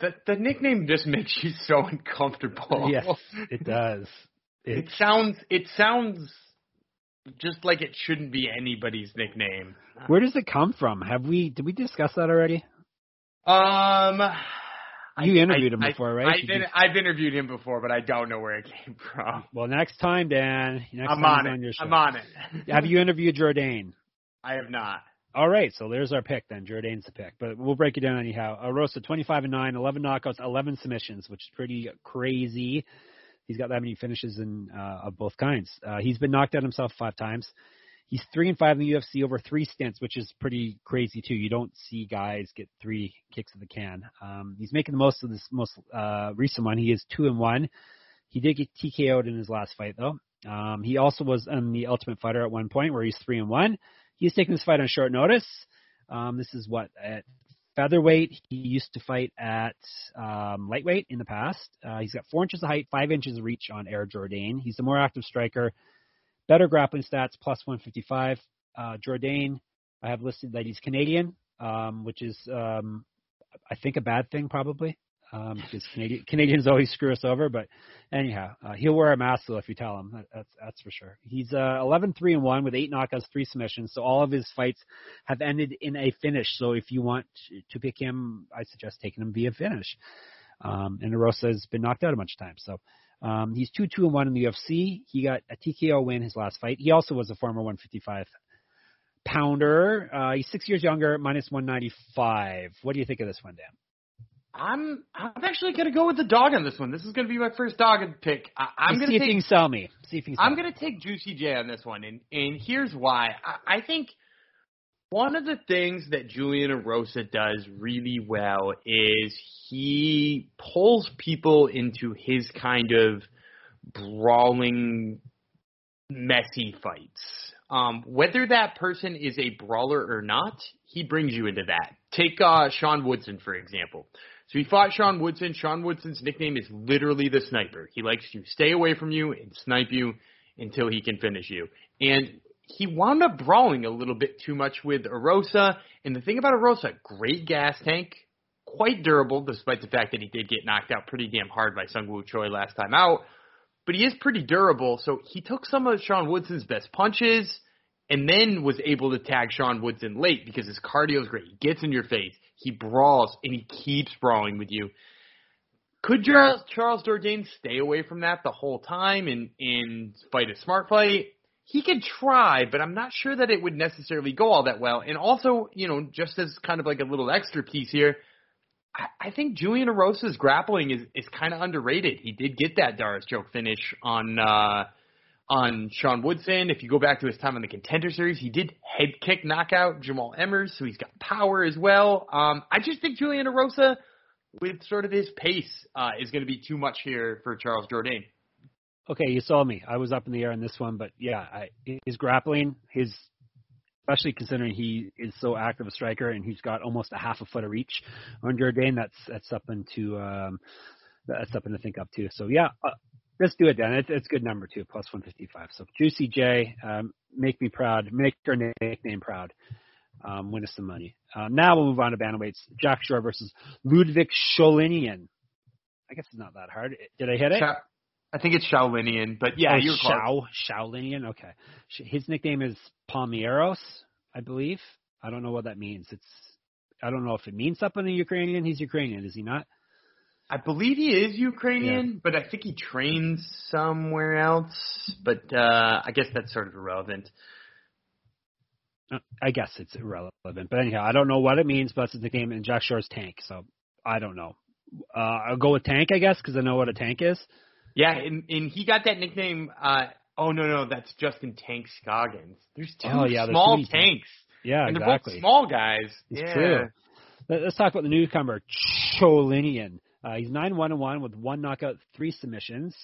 the the nickname just makes you so uncomfortable. yes, it does. It It, sounds it sounds just like it shouldn't be anybody's nickname. where does it come from? Have we did we discuss that already? Um, You interviewed him I- before, right? I've, You been, just- I've interviewed him before, but I don't know where it came from. Well, next time, Dan. Next I'm time on it. your show. I'm on it. (laughs) Have you interviewed Jourdain? I have not. All right, so there's our pick then. Jourdain's the pick, but we'll break it down anyhow. Erosa, 25 and 9, 11 knockouts, 11 submissions, which is pretty crazy. He's got that many finishes in uh, of both kinds. Uh, he's been knocked out himself five times. He's three and five in the UFC over three stints, which is pretty crazy too. You don't see guys get three kicks of the can. Um, he's making the most of this most uh, recent one. He is two and one. He did get TKO'd in his last fight though. Um, he also was in the Ultimate Fighter at one point where he's three and one. He's taking this fight on short notice. Um, this is what at featherweight. He used to fight at um, lightweight in the past. Uh, he's got four inches of height, five inches of reach on Air Jordan. He's the more active striker, better grappling stats, plus 155. Uh, Jourdain, I have listed that he's Canadian, um, which is um, I think a bad thing probably. Um, because Canadian, Canadians (laughs) always screw us over, but anyhow, uh, he'll wear a mask though if you tell him. That, that's that's for sure. He's uh, 11 3 and 1 with eight knockouts, three submissions. So all of his fights have ended in a finish. So if you want to pick him, I suggest taking him via finish. Um, and Erosa has been knocked out a bunch of times. So um, he's 2 2 and 1 in the UFC. He got a TKO win his last fight. He also was a former 155 pounder. Uh, he's six years younger, minus 195. What do you think of this one, Dan? I'm I'm actually gonna go with the dog on this one. This is gonna be my first dog pick. I, I'm see gonna if take you can sell me. See if you can I'm me. gonna take Juicy J on this one, and and here's why. I, I think one of the things that Julian Erosa does really well is he pulls people into his kind of brawling, messy fights. Um, whether that person is a brawler or not, he brings you into that. Take uh, Sean Woodson for example. So he fought Sean Woodson. Sean Woodson's nickname is literally the sniper. He likes to stay away from you and snipe you until he can finish you. And he wound up brawling a little bit too much with Erosa. And the thing about Erosa, great gas tank, quite durable, despite the fact that he did get knocked out pretty damn hard by Sung Woo Choi last time out. But he is pretty durable, so he took some of Sean Woodson's best punches and then was able to tag Sean Woodson late because his cardio is great. He gets in your face, he brawls, and he keeps brawling with you. Could Charles, Charles Jourdain stay away from that the whole time and, and fight a smart fight? He could try, but I'm not sure that it would necessarily go all that well. And also, you know, just as kind of like a little extra piece here, I, I think Julian Erosa's grappling is, is kind of underrated. He did get that D'Arce choke finish on uh, on Sean Woodson. If you go back to his time on the Contender Series, he did head kick knockout Jamall Emmers, so he's got power as well. Um, I just think Julian Erosa, with sort of his pace, uh, is going to be too much here for Charles Jourdain. Okay, you saw me. I was up in the air on this one, but yeah, I, his grappling, his especially considering he is so active a striker and he's got almost a half a foot of reach on Jourdain. That's that's something to um, that's something to think up too. So yeah, uh, let's do it then. It's it's good number two, plus one fifty five. So Juicy J, um, make me proud, make your nickname proud. Um, win us some money. Um, now we'll move on to bantamweights. Jack Shore versus Ludwig Sholinian. I guess it's not that hard. Did I hit it? I think it's Sholinian, but yeah, oh, you're close. Sholinian. Okay, his nickname is Palmieros, I believe. I don't know what that means. It's I don't know if it means something in Ukrainian. He's Ukrainian, is he not? I believe he is Ukrainian, but I think he trains somewhere else. But uh, I guess that's sort of irrelevant. Uh, I guess it's irrelevant. But anyhow, I don't know what it means, but it's his nickname, and Jack Shore's Tank. So I don't know. Uh, I'll go with Tank, I guess, because I know what a tank is. Yeah, and, and he got that nickname. Uh, oh no, no, that's Justin Tank Scoggins. There's two Oh, yeah, small many tanks, Yeah, and they're exactly. both small guys. It's yeah. true. Let- Let's talk about the newcomer, Sholinian. Uh, he's 9 1 1 with one knockout, three submissions.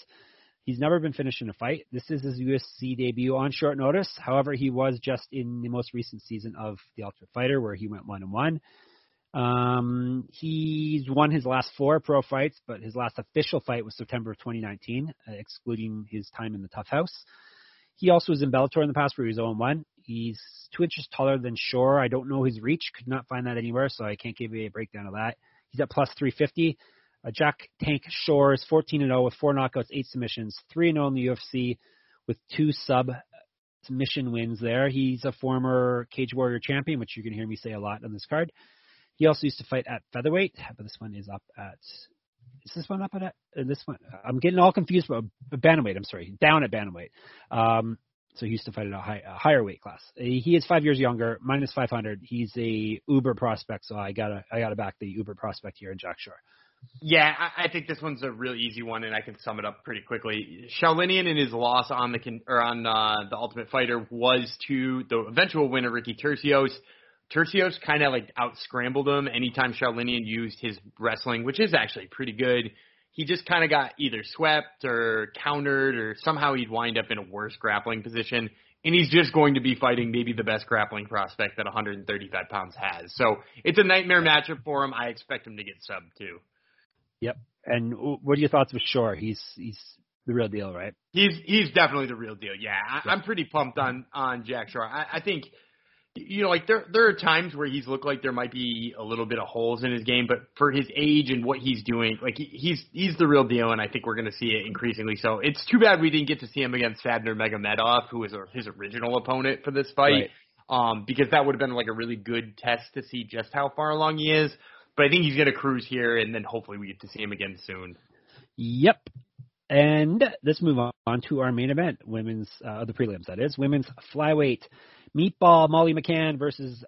He's never been finished in a fight. This is his UFC debut on short notice. However, he was just in the most recent season of The Ultimate Fighter, where he went 1 and 1. Um, he's won his last four pro fights, but his last official fight was September of 2019, uh, excluding his time in the TUF House. He also was in Bellator in the past where he was 0-1. He's two inches taller than Shore. I don't know his reach. Could not find that anywhere, so I can't give you a breakdown of that. He's at plus 350. Uh, Jack Tank Shore is 14 0 with four knockouts, eight submissions, 3 0 in the UFC with two sub submission wins there. He's a former Cage Warrior champion, which you can hear me say a lot on this card. He also used to fight at featherweight, but this one is up at. Is this one up at uh, this one? I'm getting all confused, but bantamweight. I'm sorry, down at bantamweight. Um, so he used to fight at a, high, a higher weight class. He is five years younger, minus 500. He's a Uber prospect, so I gotta I gotta back the Uber prospect here in Jack Shore. Yeah, I, I think this one's a real easy one, and I can sum it up pretty quickly. Sholinian in his loss on the or on uh, the Ultimate Fighter was to the eventual winner Ricky Turcios. Turcios kind of like out scrambled him anytime Sholinian used his wrestling, which is actually pretty good. He just kind of got either swept or countered, or somehow he'd wind up in a worse grappling position. And he's just going to be fighting maybe the best grappling prospect that 135 pounds has. So it's a nightmare matchup for him. I expect him to get subbed too. Yep. And what are your thoughts with Shore? He's he's the real deal, right? He's he's definitely the real deal. Yeah, I. I'm pretty pumped on on Jack Shore. I, I think you know, like there there are times where he's looked like there might be a little bit of holes in his game, but for his age and what he's doing, like he, he's he's the real deal, and I think we're going to see it increasingly. So it's too bad we didn't get to see him against Said Nurmagomedov, who was his original opponent for this fight, right. um, because that would have been like a really good test to see just how far along he is. But I think he's going to cruise here, and then hopefully we get to see him again soon. Yep. And let's move on to our main event, women's uh, the prelims. That is women's flyweight. Meatball Molly McCann versus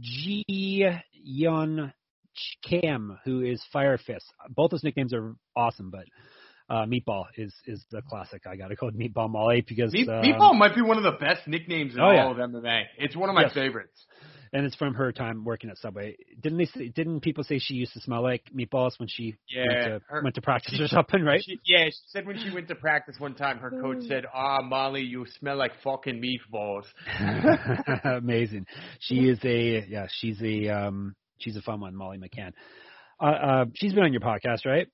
Ji Yeon Kim, who is Fire Fist. Both those nicknames are awesome, but uh, Meatball is is the classic. I got to call it Meatball Molly because Meat, um, Meatball might be one of the best nicknames in oh, all yeah. of MMA. It's one of my yes. favorites. And it's from her time working at Subway. Didn't they? Say, didn't people say she used to smell like meatballs when she yeah, went, to, her, went to practice she, or something, right? She, yeah, she said when she went to practice one time, her coach said, "Ah, Molly, you smell like fucking meatballs." (laughs) Amazing. She is a yeah. She's a um. She's a fun one, Molly McCann. Uh, uh, she's been on your podcast, right?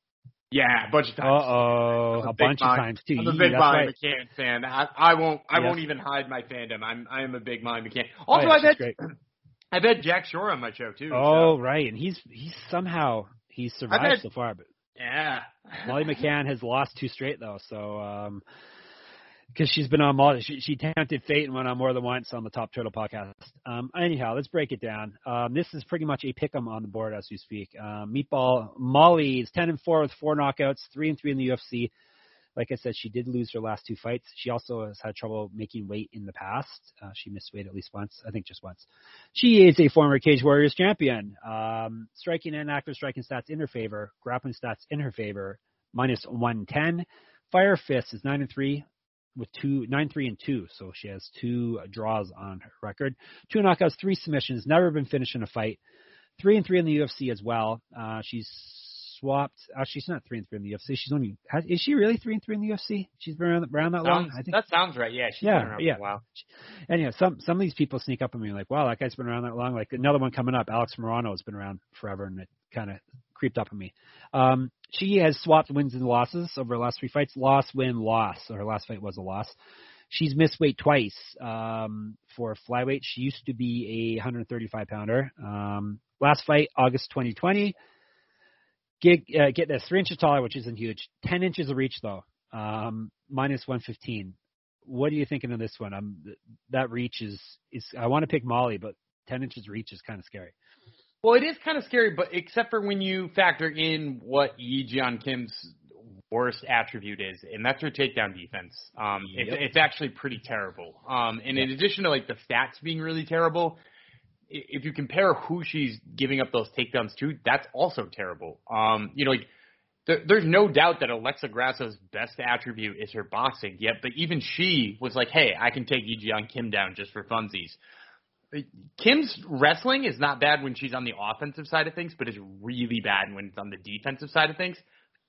Yeah, a bunch of times. Uh oh, a, a bunch Molly, of times too. I'm a big Molly right. McCann fan. I, I won't. I yes. won't even hide my fandom. I'm. I am a big Molly McCann. Also, oh, yeah, I've had. Great. I've had Jack Shore on my show too. Oh so. right, and he's he's somehow he's survived had, so far. But yeah, Molly McCann has lost two straight though. So um, because she's been on Molly, she, she tempted fate and went on more than once on the Top Turtle podcast. Um, anyhow, let's break it down. Um, this is pretty much a pick'em on the board as we speak. Um, Meatball Molly is ten and four with four knockouts, three and three in the UFC. Like I said, she did lose her last two fights. She also has had trouble making weight in the past. Uh, she missed weight at least once, I think just once. She is a former Cage Warriors champion. Um, striking and active striking stats in her favor, grappling stats in her favor, minus 110. Fire Fist is 9 and 3 with two nine three and two, so she has two draws on her record. Two knockouts, three submissions, never been finished in a fight. Three and three in the UFC as well. Uh, she's swapped. Uh, she's not three and three in the UFC. She's only has, is she really three and three in the UFC? She's been around, around that sounds, long. I think that sounds right. Yeah, she's yeah, been around yeah. for a while. And yeah, some some of these people sneak up on me like, wow, that guy's been around that long. Like another one coming up, Alex Morono has been around forever, and it kind of creeped up on me. Um, she has swapped wins and losses over her last three fights. Loss, win, loss. So her last fight was a loss. She's missed weight twice um, for flyweight. She used to be a 135 pounder. Um, last fight, August 2020. Get, uh, get this, three inches taller, which isn't huge. Ten inches of reach though, um, minus 115. What are you thinking of this one? Um, that reach is is. I want to pick Molly, but 10 inches reach is kind of scary. Well, it is kind of scary, but except for when you factor in what Ji Yeon Kim's worst attribute is, and that's her takedown defense. Um, yep. it's, it's actually pretty terrible. Um, and yep. in addition to like the stats being really terrible, if you compare who she's giving up those takedowns to, that's also terrible. Um, you know, like there, there's no doubt that Alexa Grasso's best attribute is her boxing. Yet, but even she was like, "Hey, I can take Ji Yeon Kim down just for funsies." Kim's wrestling is not bad when she's on the offensive side of things, but it's really bad when it's on the defensive side of things.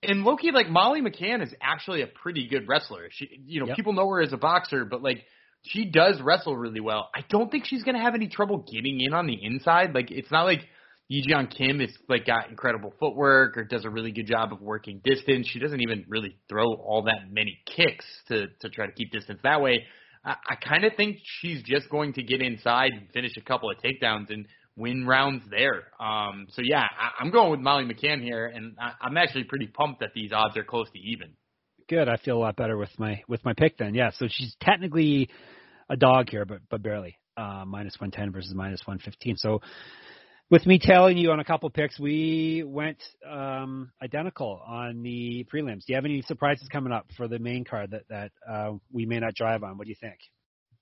And Loki, like Molly McCann, is actually a pretty good wrestler. She, you know, yep. people know her as a boxer, but like she does wrestle really well. I don't think she's going to have any trouble getting in on the inside. Like it's not like Ji Yeon Kim is like got incredible footwork or does a really good job of working distance. She doesn't even really throw all that many kicks to to try to keep distance that way. I, I kind of think she's just going to get inside and finish a couple of takedowns and win rounds there. Um, so yeah, I, I'm going with Molly McCann here, and I, I'm actually pretty pumped that these odds are close to even. Good. I feel a lot better with my with my pick then. Yeah. So she's technically a dog here, but but barely. Uh, minus 110 versus minus 115. So with me telling you on a couple picks, we went um, identical on the prelims. Do you have any surprises coming up for the main card that that uh, we may not drive on? What do you think?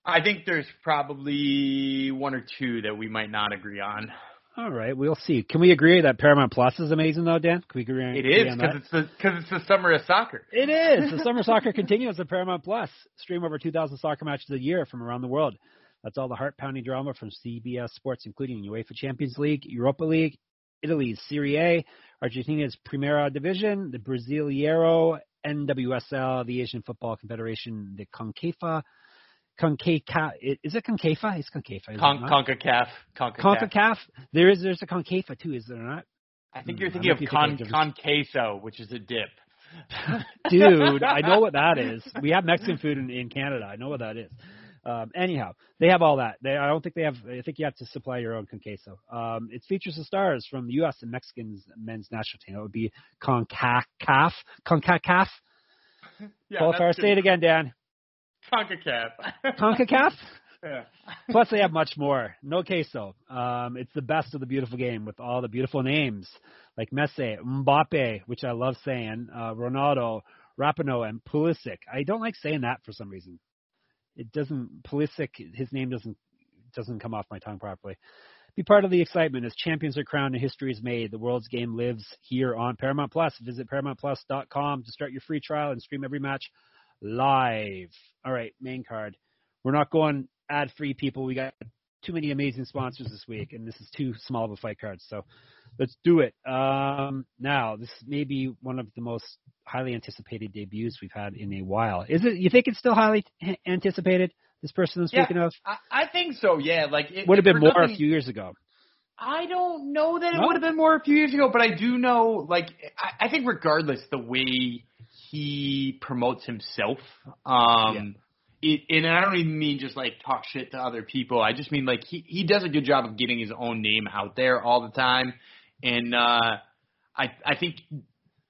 I think there's probably one or two that we might not agree on. All right, we'll see. Can we agree that Paramount Plus is amazing though, Dan? Can we agree? On, it is because it's the because it's the summer of soccer. It is. The (laughs) summer soccer continues at Paramount Plus. Stream over 2,000 soccer matches a year from around the world. That's all the heart-pounding drama from CBS Sports, including UEFA Champions League, Europa League, Italy's Serie A, Argentina's Primera Division, the Brasileiro, NWSL, the Asian Football Confederation, the CONCACAF. CONCACAF. Is it CONCACAF? It's CONCACAF. Con- CONCACAF. CONCACAF. CONCACAF. There is there's a CONCACAF too, is there not? I think you're thinking of con con queso, which is a dip. (laughs) Dude, I know what that is. (laughs) We have Mexican food in, in Canada. I know what that is. Um, anyhow, they have all that. They, I don't think they have. I think you have to supply your own con queso. Um, it features the stars from the U.S. and Mexican men's national team. It would be CONCACAF. CONCACAF. (laughs) Yeah, Qualifier. Say it again, Dan. CONCACAF. CONCACAF. (laughs) yeah. Plus, they have much more. No queso. Um, it's the best of the beautiful game with all the beautiful names like Messi, Mbappe, which I love saying, uh, Ronaldo, Rapinoe, and Pulisic. I don't like saying that for some reason. It doesn't Pulisic. His name doesn't doesn't come off my tongue properly. Be part of the excitement as champions are crowned and history is made. The world's game lives here on Paramount Plus. Visit ParamountPlus.com to start your free trial and stream every match live. All right, main card. We're not going ad free, people. We got too many amazing sponsors this week, and this is too small of a fight card. So let's do it. Um, now, this may be one of the most highly anticipated debuts we've had in a while. Is it? You think it's still highly anticipated? This person I'm speaking yeah, of. I, I think so. Yeah, like it would have been more nothing, a few years ago. I don't know that it No? would have been more a few years ago, but I do know, like, I, I think regardless the way he promotes himself, um, it, and I don't even mean just like talk shit to other people. I just mean like he he does a good job of getting his own name out there all the time, and uh, I I think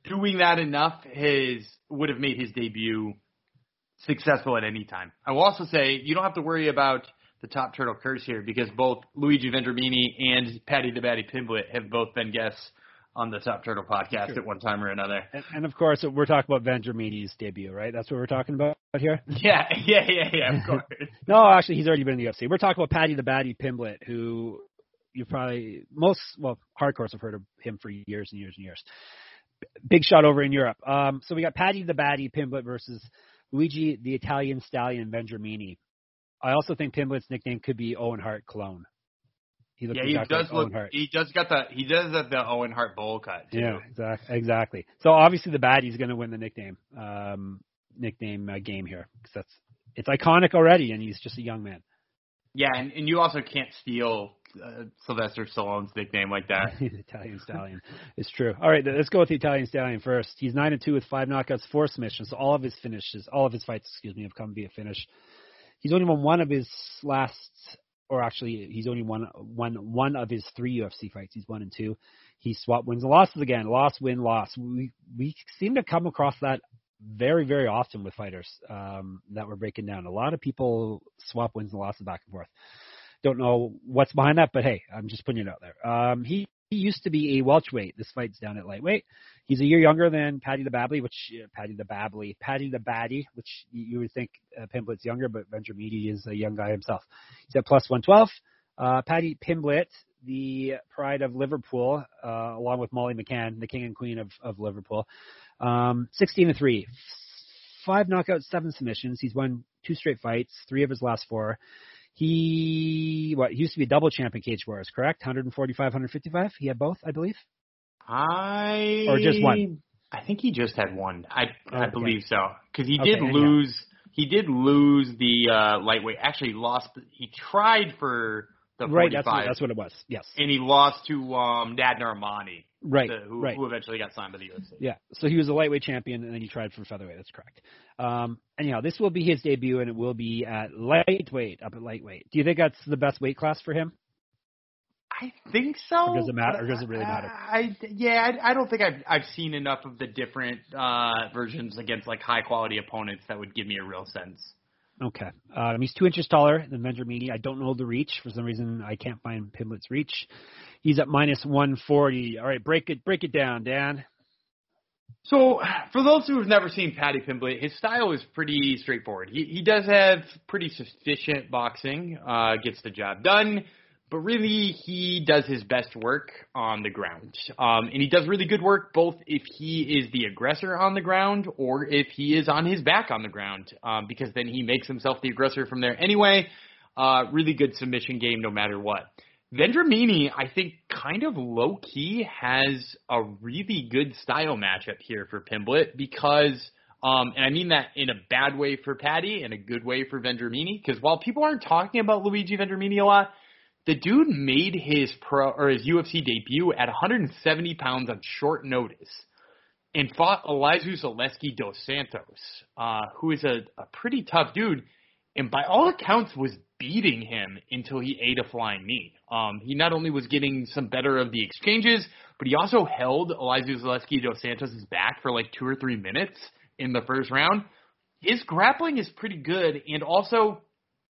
doing that enough has would have made his debut successful at any time. I will also say you don't have to worry about the top turtle curse here because both Luigi Vendramini and Paddy the Baddy Pimblett have both been guests on the Top Turtle podcast Sure. at one time or another. And, and of course, we're talking about Vendramini's debut, right? That's what we're talking about here. (laughs) Yeah, yeah, yeah, yeah. Of (laughs) course. No, actually, he's already been in the UFC. We're talking about Paddy the Baddy Pimblett, who you probably most well hardcores have heard of him for years and years and years. Big shot over in Europe. Um, so we got Paddy the Baddy Pimblett versus Luigi the Italian Stallion Vendramini. I also think Pimblett's nickname could be Owen Hart clone. He yeah, he exactly does like look. Hart. He does got the. He does have the Owen Hart bowl cut. Too. Yeah, exactly. Exactly. So obviously the baddie's going to win the nickname um, nickname uh, game here because that's it's iconic already, and he's just a young man. Yeah, and, and you also can't steal uh, Sylvester Stallone's nickname like that. (laughs) the Italian Stallion. It's true. All right, let's go with the Italian Stallion first. He's nine and two with five knockouts, four submissions. So all of his finishes, all of his fights, excuse me, have come via finish. He's only won one of his last, or actually, he's only won one one of his three UFC fights. He's one and two. He swapped wins and losses again. Loss, win, loss. We we seem to come across that very very often with fighters um, that we're breaking down. A lot of people swap wins and losses back and forth. Don't know what's behind that, but hey, I'm just putting it out there. Um, he, he used to be a welterweight. This fight's down at lightweight. He's a year younger than Paddy the Babbly, which uh, Paddy the Babbly, Paddy the Baddy, which you would think uh, Pimblett's younger, but Vendramini is a young guy himself. He's at plus 112. Uh, Paddy Pimblett, the pride of Liverpool, uh, along with Molly McCann, the king and queen of, of Liverpool. Um, 16 and 3. Five knockouts, seven submissions. He's won two straight fights, three of his last four. He what he used to be a double champion Cage Wars, correct? 145, 155. He had both, I believe. I Or just one? I think he just had one. I I believe so because he Okay, did lose. He did lose the uh, lightweight. Actually, lost. He tried for the right, that's 45. what, that's what it was. Yes. and he lost to um, Nad Narimani, Right. who, right. who eventually got signed by the UFC. Yeah, so he was a lightweight champion, and then he tried for featherweight. That's correct. Um, anyhow, this will be his debut, and it will be at lightweight, up at lightweight. Do you think that's the best weight class for him? I think so. Or does it matter- or does it really matter? I, I yeah, I, I don't think I've I've seen enough of the different uh, versions against like high quality opponents that would give me a real sense. Okay, um, he's two inches taller than Vendramini. I don't know the reach for some reason. I can't find Pimblett's reach. He's at minus one forty. All right, break it break it down, Dan. So, for those who have never seen Paddy Pimblett, his style is pretty straightforward. He he does have pretty sufficient boxing, uh, gets the job done, but really he does his best work on the ground. Um, and he does really good work both if he is the aggressor on the ground or if he is on his back on the ground, um, because then he makes himself the aggressor from there anyway. Uh, really good submission game no matter what. Vendramini, I think, kind of low key has a really good style matchup here for Pimblett because, um, and I mean that in a bad way for Paddy and a good way for Vendramini. Because while people aren't talking about Luigi Vendramini a lot, the dude made his pro or his UFC debut at 170 pounds on short notice and fought Elizeu Zaleski dos Santos, uh, who is a, a pretty tough dude, and by all accounts was beating him until he ate a flying knee. Um, he not only was getting some better of the exchanges, but he also held Elizeu Zaleski dos Santos' back for like two or three minutes in the first round. His grappling is pretty good, and also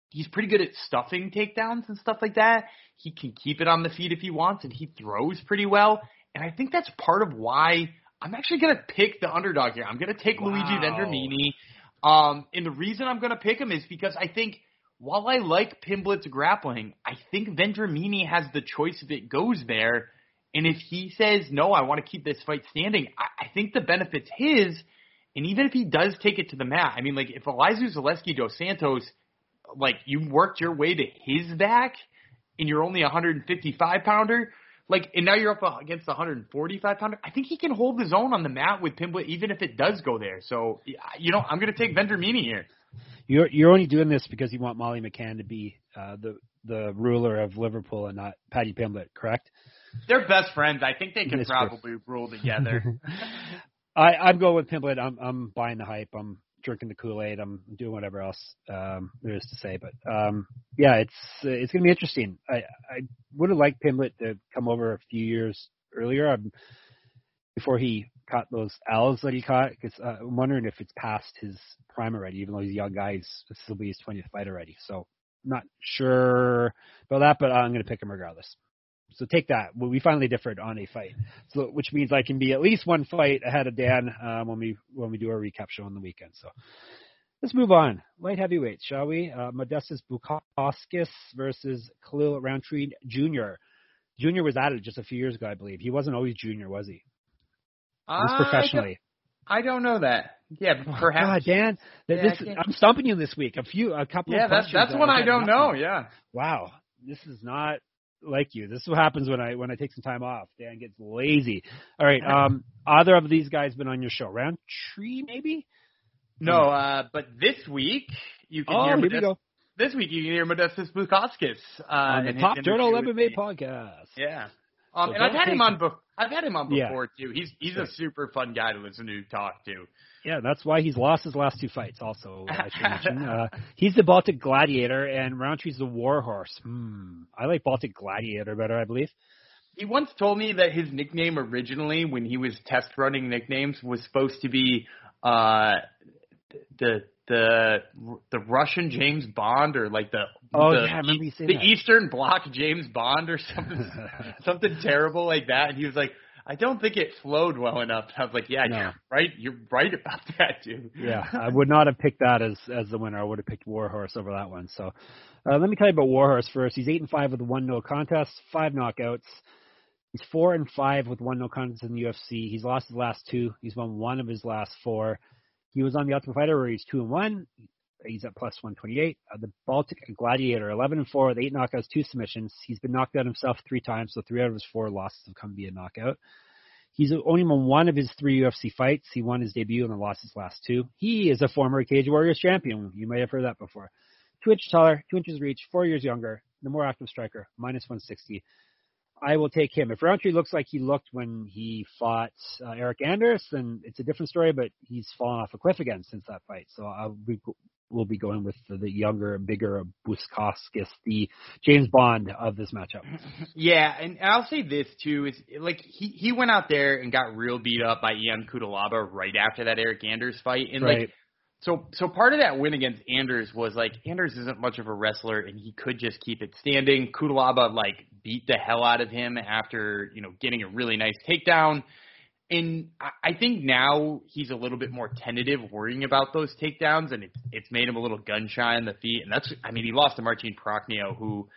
he's pretty good at stuffing takedowns and stuff like that. He can keep it on the feet if he wants, and he throws pretty well. And I think that's part of why I'm actually going to pick the underdog here. I'm going to take Luigi Vendramini. Um, and the reason I'm going to pick him is because I think while I like Pimblett's grappling, I think Vendramini has the choice if it goes there. And if he says, no, I want to keep this fight standing, I, I think the benefit's his. And even if he does take it to the mat, I mean, like, if Elizeu Zaleski dos Santos, like, you worked your way to his back and you're only a 155 pounder, like, and now you're up against a 145 pounder, I think he can hold his own on the mat with Pimblett, even if it does go there. So, you know, I'm going to take Vendramini here. You're you're only doing this because you want Molly McCann to be uh, the the ruler of Liverpool and not Paddy Pimblett, correct? They're best friends. I think they can true. probably rule together. (laughs) I I'm going with Pimblett. I'm I'm buying the hype. I'm drinking the Kool Aid. I'm doing whatever else um, there is to say. But um, yeah, it's uh, it's gonna be interesting. I I would have liked Pimblett to come over a few years earlier. I'm, before he caught those L's that he caught, because uh, I'm wondering if it's past his prime already. Even though he's a young guy, he's, this will be his 20th fight already. So not sure about that, but I'm going to pick him regardless. So take that. We finally differed on a fight, so which means I can be at least one fight ahead of Dan um, when we when we do our recap show on the weekend. So let's move on. Light heavyweight, shall we? Uh, Modestas Bukauskas versus Khalil Rountree Jr. Junior was added just a few years ago, I believe. He wasn't always junior, was he? At least I professionally. don't, I don't know that. Yeah, perhaps. God, Dan, Yeah, this, is, I'm stumping you this week. A few, a couple. yeah, of that's that's that one I had don't know. Yeah. Wow, this is not like you. This is what happens when I when I take some time off. Dan gets lazy. All right, (laughs) um, either of these guys been on your show? Rountree, maybe? No, uh, but this week you can Oh, hear here we go. this week you can hear Modestas Bukauskas uh, on the Top Turtle with MMA podcast. Yeah. Um, So and I've had him on. Be- I've had him on Yeah. before too. He's he's a super fun guy to listen to talk to. Yeah, that's why he's lost his last two fights. Also, I should (laughs) mention. Uh, he's the Baltic Gladiator, and Rountree's the Warhorse. Hmm. I like Baltic Gladiator better, I believe. He once told me that his nickname originally, when he was test running nicknames, was supposed to be uh, the the the Russian James Bond or like the Oh, the, yeah, I remember you saying the that. Eastern Bloc James Bond or something (laughs) something terrible like that. And he was like, I don't think it flowed well enough. I was like, Yeah, No. you're right. You're right about (laughs) that, dude. yeah, I would not have picked that as as the winner. I would have picked Warhorse over that one. So, uh, let me tell you about Warhorse first. He's eight and five with one no contest, five knockouts. He's four and five with one no contest in the UFC. He's lost his last two. He's won one of his last four. He was on the Ultimate Fighter where he's two and one. He's at plus 128. Uh, the Baltic Gladiator, 11 and four with eight knockouts, two submissions. He's been knocked out himself three times, so three out of his four losses have come via knockout. He's only won one of his three UFC fights. He won his debut and then lost his last two. He is a former Cage Warriors champion. You might have heard that before. Two inches taller, two inches reach, four years younger, the more active striker, minus 160. I will take him. If Rountree looks like he looked when he fought uh, Eryk Anders, then it's a different story. But he's fallen off a cliff again since that fight. So I'll be, we'll be going with the, the younger, bigger Bukauskas, the James Bond of this matchup. (laughs) Yeah, and I'll say this too is like he he went out there and got real beat up by Ion Cutelaba right after that Eryk Anders fight, and Right. like so so part of that win against Anders was like Anders isn't much of a wrestler and he could just keep it standing. Cutelaba like beat the hell out of him after you know getting a really nice takedown. And I- think now he's a little bit more tentative, worrying about those takedowns, and it's it's made him a little gun shy on the feet. And that's, I mean, he lost to Marcin Prachnio, who,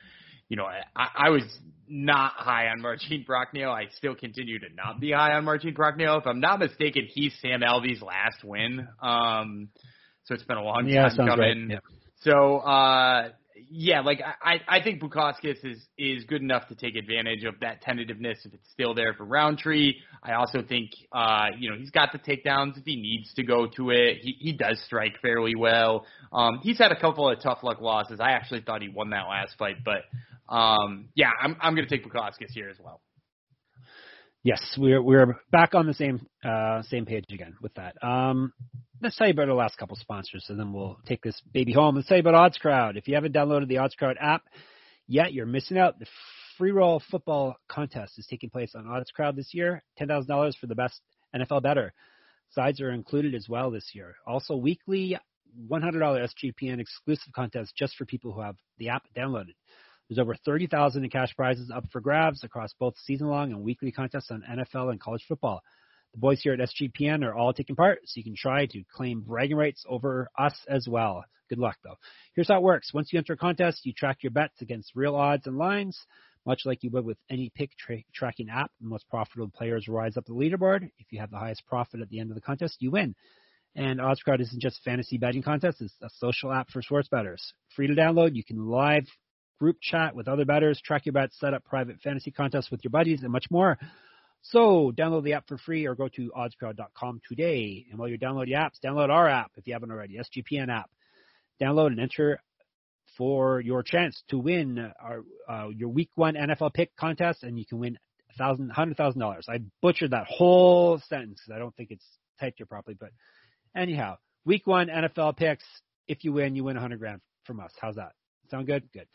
you know, I, I was not high on Marcin Prachnio. I still continue to not be high on Marcin Prachnio. If I'm not mistaken, he's Sam Alvey's last win. Um, so it's been a long Yeah, time sounds right. coming. Yeah. So uh yeah, like I I think Bukauskas is is good enough to take advantage of that tentativeness if it's still there for Rountree. I also think uh you know he's got the takedowns if he needs to go to it. He he does strike fairly well. Um he's had a couple of tough luck losses. I actually thought he won that last fight, but um yeah, I'm I'm gonna take Bukauskas here as well. Yes, we're we're back on the same uh, same page again with that. Um, let's tell you about our last couple sponsors, and then we'll take this baby home. Let's tell you about Odds Crowd. If you haven't downloaded the Odds Crowd app yet, you're missing out. The free roll football contest is taking place on Odds Crowd this year. Ten thousand dollars for the best NFL bettor. Sides are included as well this year. Also, weekly $100 SGPN exclusive contest just for people who have the app downloaded. There's over 30,000 in cash prizes up for grabs across both season-long and weekly contests on NFL and college football. The boys here at SGPN are all taking part, so you can try to claim bragging rights over us as well. Good luck, though. Here's how it works. Once you enter a contest, you track your bets against real odds and lines, much like you would with any pick tra- tracking app. The most profitable players rise up the leaderboard. If you have the highest profit at the end of the contest, you win. And OddsCrowd isn't just a fantasy betting contest, it's a social app for sports bettors. Free to download, you can live group chat with other bettors, track your bets, set up private fantasy contests with your buddies, and much more. So download the app for free or go to oddscrowd.com today. And while you're downloading apps, download our app if you haven't already, SGPN app. Download and enter for your chance to win our uh, your week one NFL pick contest, and you can win thousand, hundred thousand dollars. I butchered that whole sentence I don't think it's typed here properly. But anyhow, week one NFL picks. If you win, you win a hundred grand from us. How's that? Sound good? Good.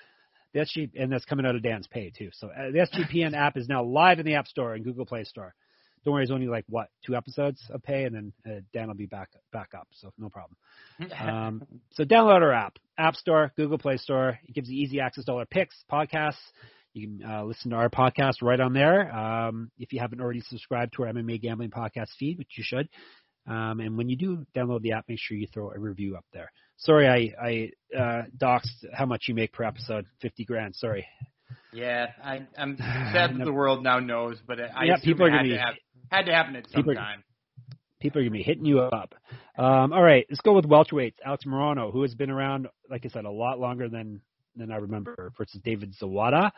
The SG and that's coming out of Dan's pay too. So uh, the SGPN (laughs) app is now live in the App Store and Google Play Store. Don't worry, it's only like what two episodes of pay, and then uh, Dan will be back back up, so no problem. Um, so download our app, App Store, Google Play Store. It gives you easy access to all our picks, podcasts. You can uh, listen to our podcast right on there. Um, if you haven't already subscribed to our MMA gambling podcast feed, which you should. Um, and when you do download the app, make sure you throw a review up there. Sorry, I I uh, doxed how much you make per episode, fifty grand. Sorry. Yeah, I, I'm (sighs) sad that the world now knows, but I Yeah, people are had gonna to, be- have, had to happen at some people time. people are gonna be hitting you up. Um, all right, let's go with welterweights. Alex Morono, who has been around, like I said, a lot longer than than I remember, versus David Zawada.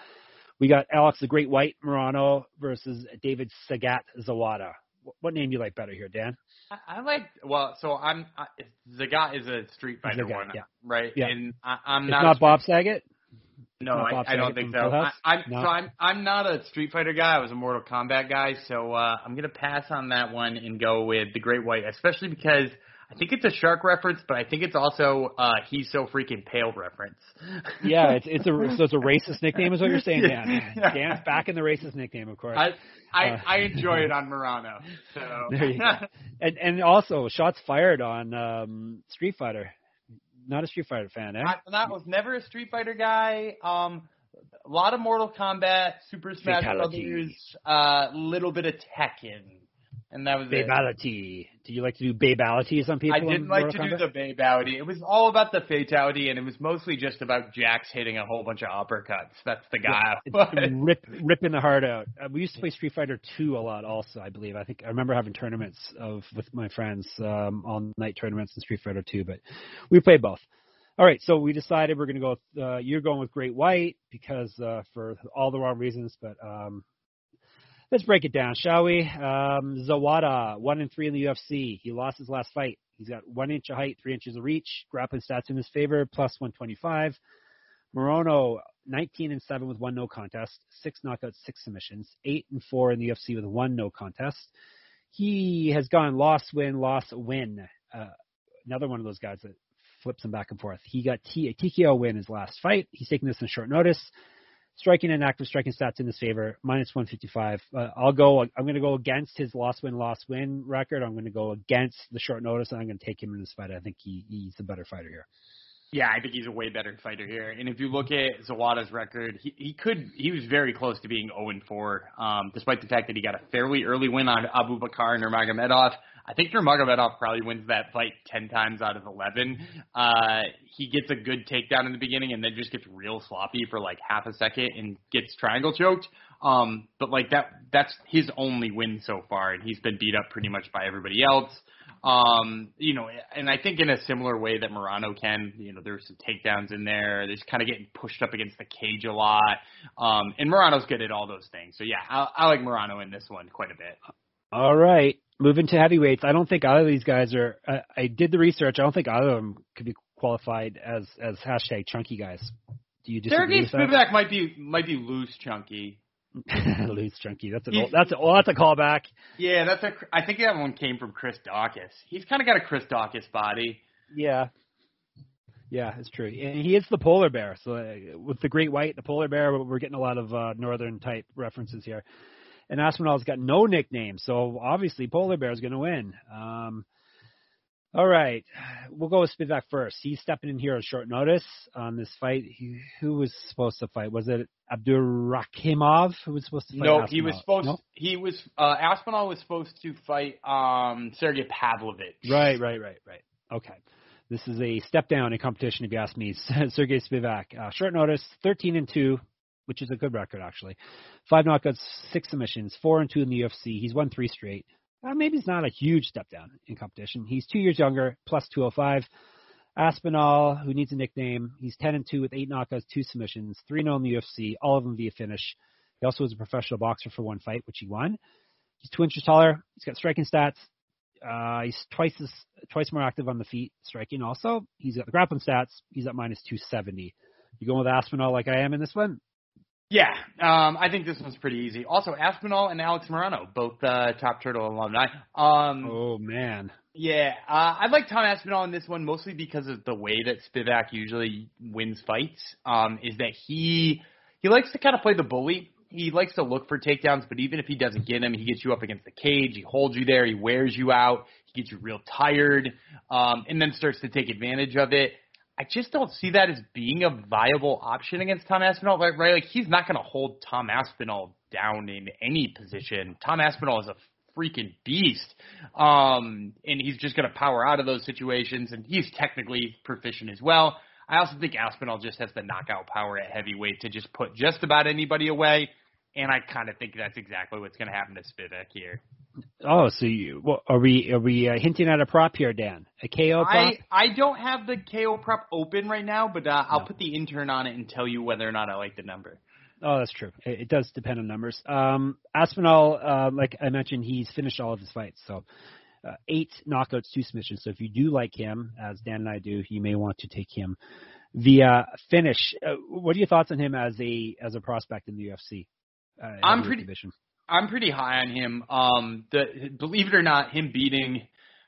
We got Alex the Great White Morono versus David Sagat Zawada. What, name do you like better here, Dan? I, I like well, so I'm I, Sagat is a Street Fighter Sagat, one, yeah. right? Yeah. And I, I'm It's not, not, Bob Saget. No, I, I don't think so. I, I'm No? so I'm I'm not a Street Fighter guy. I was a Mortal Kombat guy, so uh, I'm gonna pass on that one and go with the Great White, especially because I think it's a shark reference, but I think it's also uh, he's so freaking pale reference. (laughs) Yeah, it's it's a so it's a racist nickname, is what you're saying, Dan. (laughs) Yeah. Dan's back in the racist nickname, of course. I I, Uh, I enjoy it (laughs) on Morono. So There you go. and and also shots fired on um, Street Fighter. Not a Street Fighter fan, eh? I, I was never a Street Fighter guy. Um, a lot of Mortal Kombat, Super Smash Fatality. Brothers, a uh, little bit of Tekken, and that was it. Babality. Do you like to do babalities on people? I didn't like Mortal to do Kombat? the babality. It was all about the fatality, and it was mostly just about Jax hitting a whole bunch of uppercuts. That's the guy. It's rip ripping the heart out. (laughs) Uh, we used to play Street Fighter Two a lot, also. I believe. I think I remember having tournaments of with my friends, um, all night tournaments in Street Fighter Two. But we played both. All right, so we decided we're going to go. With, uh, you're going with Great White because uh, for all the wrong reasons, but um, let's break it down, shall we? Um, Zawada, one and three in the UFC. He lost his last fight. He's got one inch of height, three inches of reach. Grappling stats in his favor, plus 125. Morono, 19 and 7 with one no contest, six knockouts, six submissions, eight and four in the UFC with one no contest. He has gone loss, win, loss, win. Uh, another one of those guys that flips him back and forth. He got T- a TKO win his last fight. He's taking this in short notice. Striking and active striking stats in his favor, minus 155. Uh, I'll go. I'm going to go against his loss win loss win record. I'm going to go against the short notice, and I'm going to take him in this fight. I think he, he's the better fighter here. Yeah, I think he's a way better fighter here. And if you look at Zawada's record, he, he could he was very close to being 0 4, um, despite the fact that he got a fairly early win on Abubakar and Nurmagomedov. I think Nurmagomedov probably wins that fight 10 times out of 11. Uh, he gets a good takedown in the beginning and then just gets real sloppy for like half a second and gets triangle choked. Um, but like that, that's his only win so far, and he's been beat up pretty much by everybody else. Um, you know, and I think in a similar way that Morono can, you know, there's some takedowns in there. There's kind of getting pushed up against the cage a lot. Um, and Morono's good at all those things. So yeah, I, I like Morono in this one quite a bit. All right, moving to heavyweights. I don't think either of these guys are. I, I did the research. I don't think either of them could be qualified as as hashtag chunky guys. Do you disagree Sergey Spivak might be might be loose chunky. Loose chunky. That's a that's a, well, that's a callback. Yeah, that's a. I think that one came from Chris Daukaus. He's kind of got a Chris Daukaus body. Yeah. Yeah, it's true. And he is the polar bear. So uh, with the great white, the polar bear, we're getting a lot of uh, northern type references here and Aspinall's got no nickname, so obviously Polar Bear is going to win. Um, all right, we'll go with Spivak first. He's stepping in here on short notice on this fight. He, who was supposed to fight? Was it Abdurakhimov who was supposed to fight? No, Aspinall? he was supposed. No? He was uh, Aspinall was supposed to fight um, Sergey Pavlovich. Right, right, right, right. Okay. This is a step down in competition, if you ask me. (laughs) Sergey Spivak, uh, short notice, 13 and 2, which is a good record actually. Five knockouts, six submissions, four and two in the UFC. He's won three straight. Uh, maybe it's not a huge step down in competition. He's two years younger, plus 205. Aspinall, who needs a nickname, he's 10 and 2 with eight knockouts, two submissions, 3 0 in the UFC, all of them via finish. He also was a professional boxer for one fight, which he won. He's two inches taller. He's got striking stats. Uh, he's twice as, twice more active on the feet, striking also. He's got the grappling stats. He's at minus 270. You going with Aspinall like I am in this one? Yeah, um, I think this one's pretty easy. Also, Aspinall and Alex Morono, both uh, Top Turtle alumni. Um, oh man. Yeah, uh, I like Tom Aspinall in this one mostly because of the way that Spivak usually wins fights. Um, is that he he likes to kind of play the bully. He likes to look for takedowns, but even if he doesn't get them, he gets you up against the cage. He holds you there. He wears you out. He gets you real tired, um, and then starts to take advantage of it. I just don't see that as being a viable option against Tom Aspinall. Right? right? Like he's not going to hold Tom Aspinall down in any position. Tom Aspinall is a freaking beast, um, and he's just going to power out of those situations. And he's technically proficient as well. I also think Aspinall just has the knockout power at heavyweight to just put just about anybody away. And I kind of think that's exactly what's going to happen to Spivak here. Oh, so you well, are we are we uh, hinting at a prop here, Dan? A KO prop? I I don't have the KO prop open right now, but uh, I'll put the intern on it and tell you whether or not I like the number. Oh, that's true. It, it does depend on numbers. Um, Aspinall, uh, like I mentioned, he's finished all of his fights, so uh, eight knockouts, two submissions. So if you do like him, as Dan and I do, you may want to take him via finish. Uh, what are your thoughts on him as a as a prospect in the UFC? Uh, I'm pretty. I'm pretty high on him. Um, the believe it or not, him beating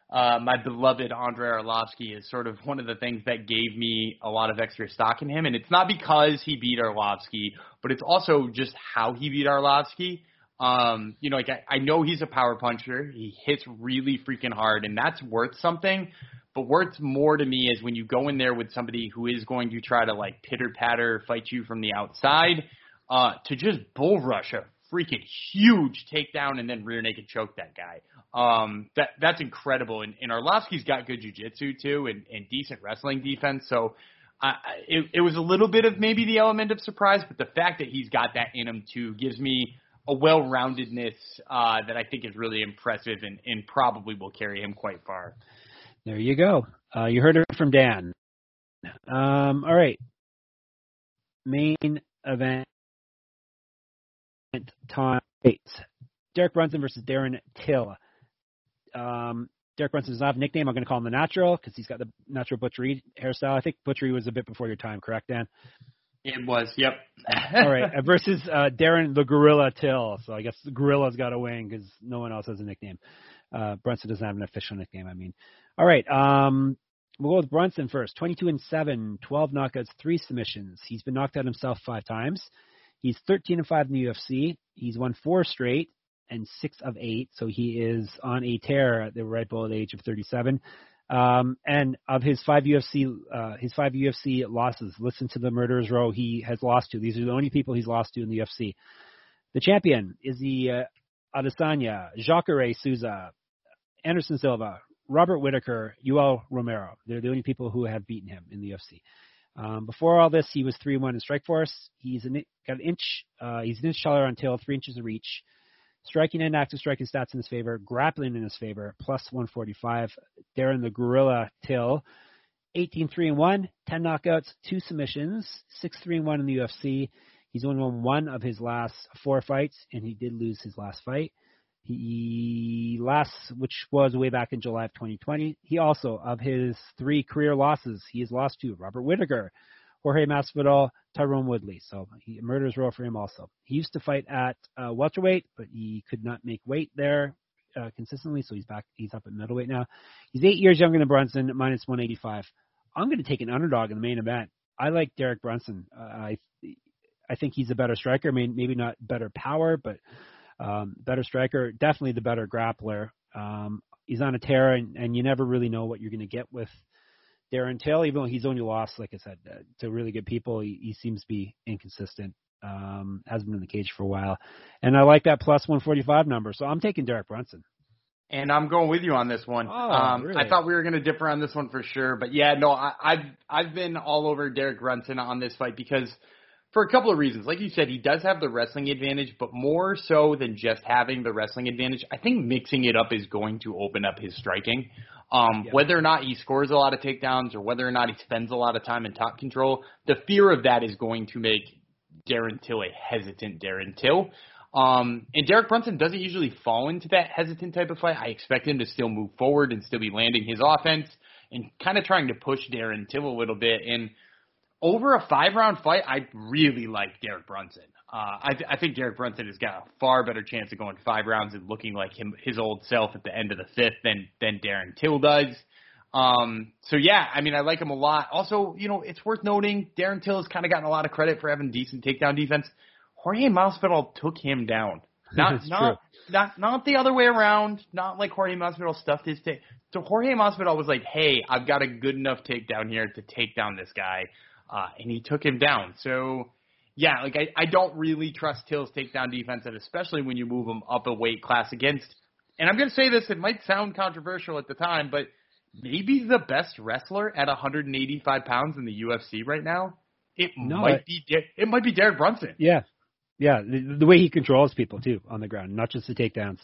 uh, my beloved Andrei Arlovsky is sort of one of the things that gave me a lot of extra stock in him. And it's not because he beat Arlovsky, but it's also just how he beat Arlovsky. Um, you know, like I, I know he's a power puncher. He hits really freaking hard, and that's worth something. But worth more to me is when you go in there with somebody who is going to try to like pitter patter fight you from the outside, uh, to just bull rush a freaking huge takedown and then rear naked choke that guy. Um, that that's incredible. And, and Arlovsky's got good jujitsu too, and, and decent wrestling defense. So uh, it, it was a little bit of maybe the element of surprise, but the fact that he's got that in him too gives me a well-roundedness uh, that I think is really impressive and, and probably will carry him quite far. There you go. Uh, you heard it from Dan. Um, all right. Main event time. Derek Brunson versus Darren Till. Um, Derek Brunson does not have a nickname. I'm going to call him the Natural because he's got the natural Butchery hairstyle. I think Butchery was a bit before your time, correct, Dan? It was. Yep. (laughs) All right. uh, Versus uh, Darren the Gorilla Till. So I guess the Gorilla's got to win because no one else has a nickname. Uh, Brunson doesn't have an official nickname. I mean. All right. Um, we'll go with Brunson first. 22 and 7, 12 knockouts, three submissions. He's been knocked out himself five times. He's 13 and 5 in the UFC. He's won four straight and six of eight. So he is on a tear at the ripe old age of 37. Um, and of his five UFC, uh, his five UFC losses, listen to the murderers row he has lost to. These are the only people he's lost to in the UFC. The champion is the uh, Adesanya, Jacare Souza, Anderson Silva, Robert Whitaker, Yoel Romero. They're the only people who have beaten him in the UFC. Um, before all this, he was three one in Strikeforce. He's an, got an inch. Uh, he's an inch taller on tail, three inches of reach. Striking and active striking stats in his favor, grappling in his favor, plus 145. Darren the Gorilla Till, 18 3 and 1, 10 knockouts, 2 submissions, 6 3 and 1 in the UFC. He's only won one of his last four fights, and he did lose his last fight. He last, which was way back in July of 2020. He also, of his three career losses, he has lost to Robert Whitaker, Jorge Masvidal, Tyron Woodley. So he murders row for him also. He used to fight at uh, welterweight, but he could not make weight there uh, consistently, so he's back. He's up at middleweight now. He's eight years younger than Brunson, minus 185. I'm going to take an underdog in the main event. I like Derek Brunson. Uh, I I think he's a better striker. I mean, maybe not better power, but um, better striker. Definitely the better grappler. Um, he's on a tear, and, and you never really know what you're going to get with Darren Till, even though he's only lost, like I said, uh, to really good people, he, he seems to be inconsistent. Um, has been in the cage for a while, and I like that plus 145 number. So I'm taking Derek Brunson. And I'm going with you on this one. Oh, um, really? I thought we were going to differ on this one for sure, but yeah, no, I, I've I've been all over Derek Brunson on this fight because for a couple of reasons. Like you said, he does have the wrestling advantage, but more so than just having the wrestling advantage, I think mixing it up is going to open up his striking. Um, Yeah. Whether or not he scores a lot of takedowns or whether or not he spends a lot of time in top control, the fear of that is going to make Darren Till a hesitant Darren Till. Um, and Derek Brunson doesn't usually fall into that hesitant type of fight. I expect him to still move forward and still be landing his offense and kind of trying to push Darren Till a little bit. And over a five round fight, I really like Derek Brunson. Uh, I, th- I think Derek Brunson has got a far better chance of going five rounds and looking like him, his old self at the end of the fifth than than Darren Till does. Um, so yeah, I mean, I like him a lot. Also, you know, it's worth noting Darren Till has kind of gotten a lot of credit for having decent takedown defense. Jorge Masvidal took him down. (laughs) Not not not not the other way around. Not like Jorge Masvidal stuffed his take. So Jorge Masvidal was like, "Hey, I've got a good enough takedown here to take down this guy," uh, and he took him down. So yeah, like I I don't really trust Till's takedown defense, and especially when you move him up a weight class against. And I'm gonna say this, it might sound controversial at the time, but maybe the best wrestler at 185 pounds in the UFC right now. It No, might I- be it might be Derek Brunson. Yeah, yeah. The, the way he controls people too on the ground, not just the takedowns.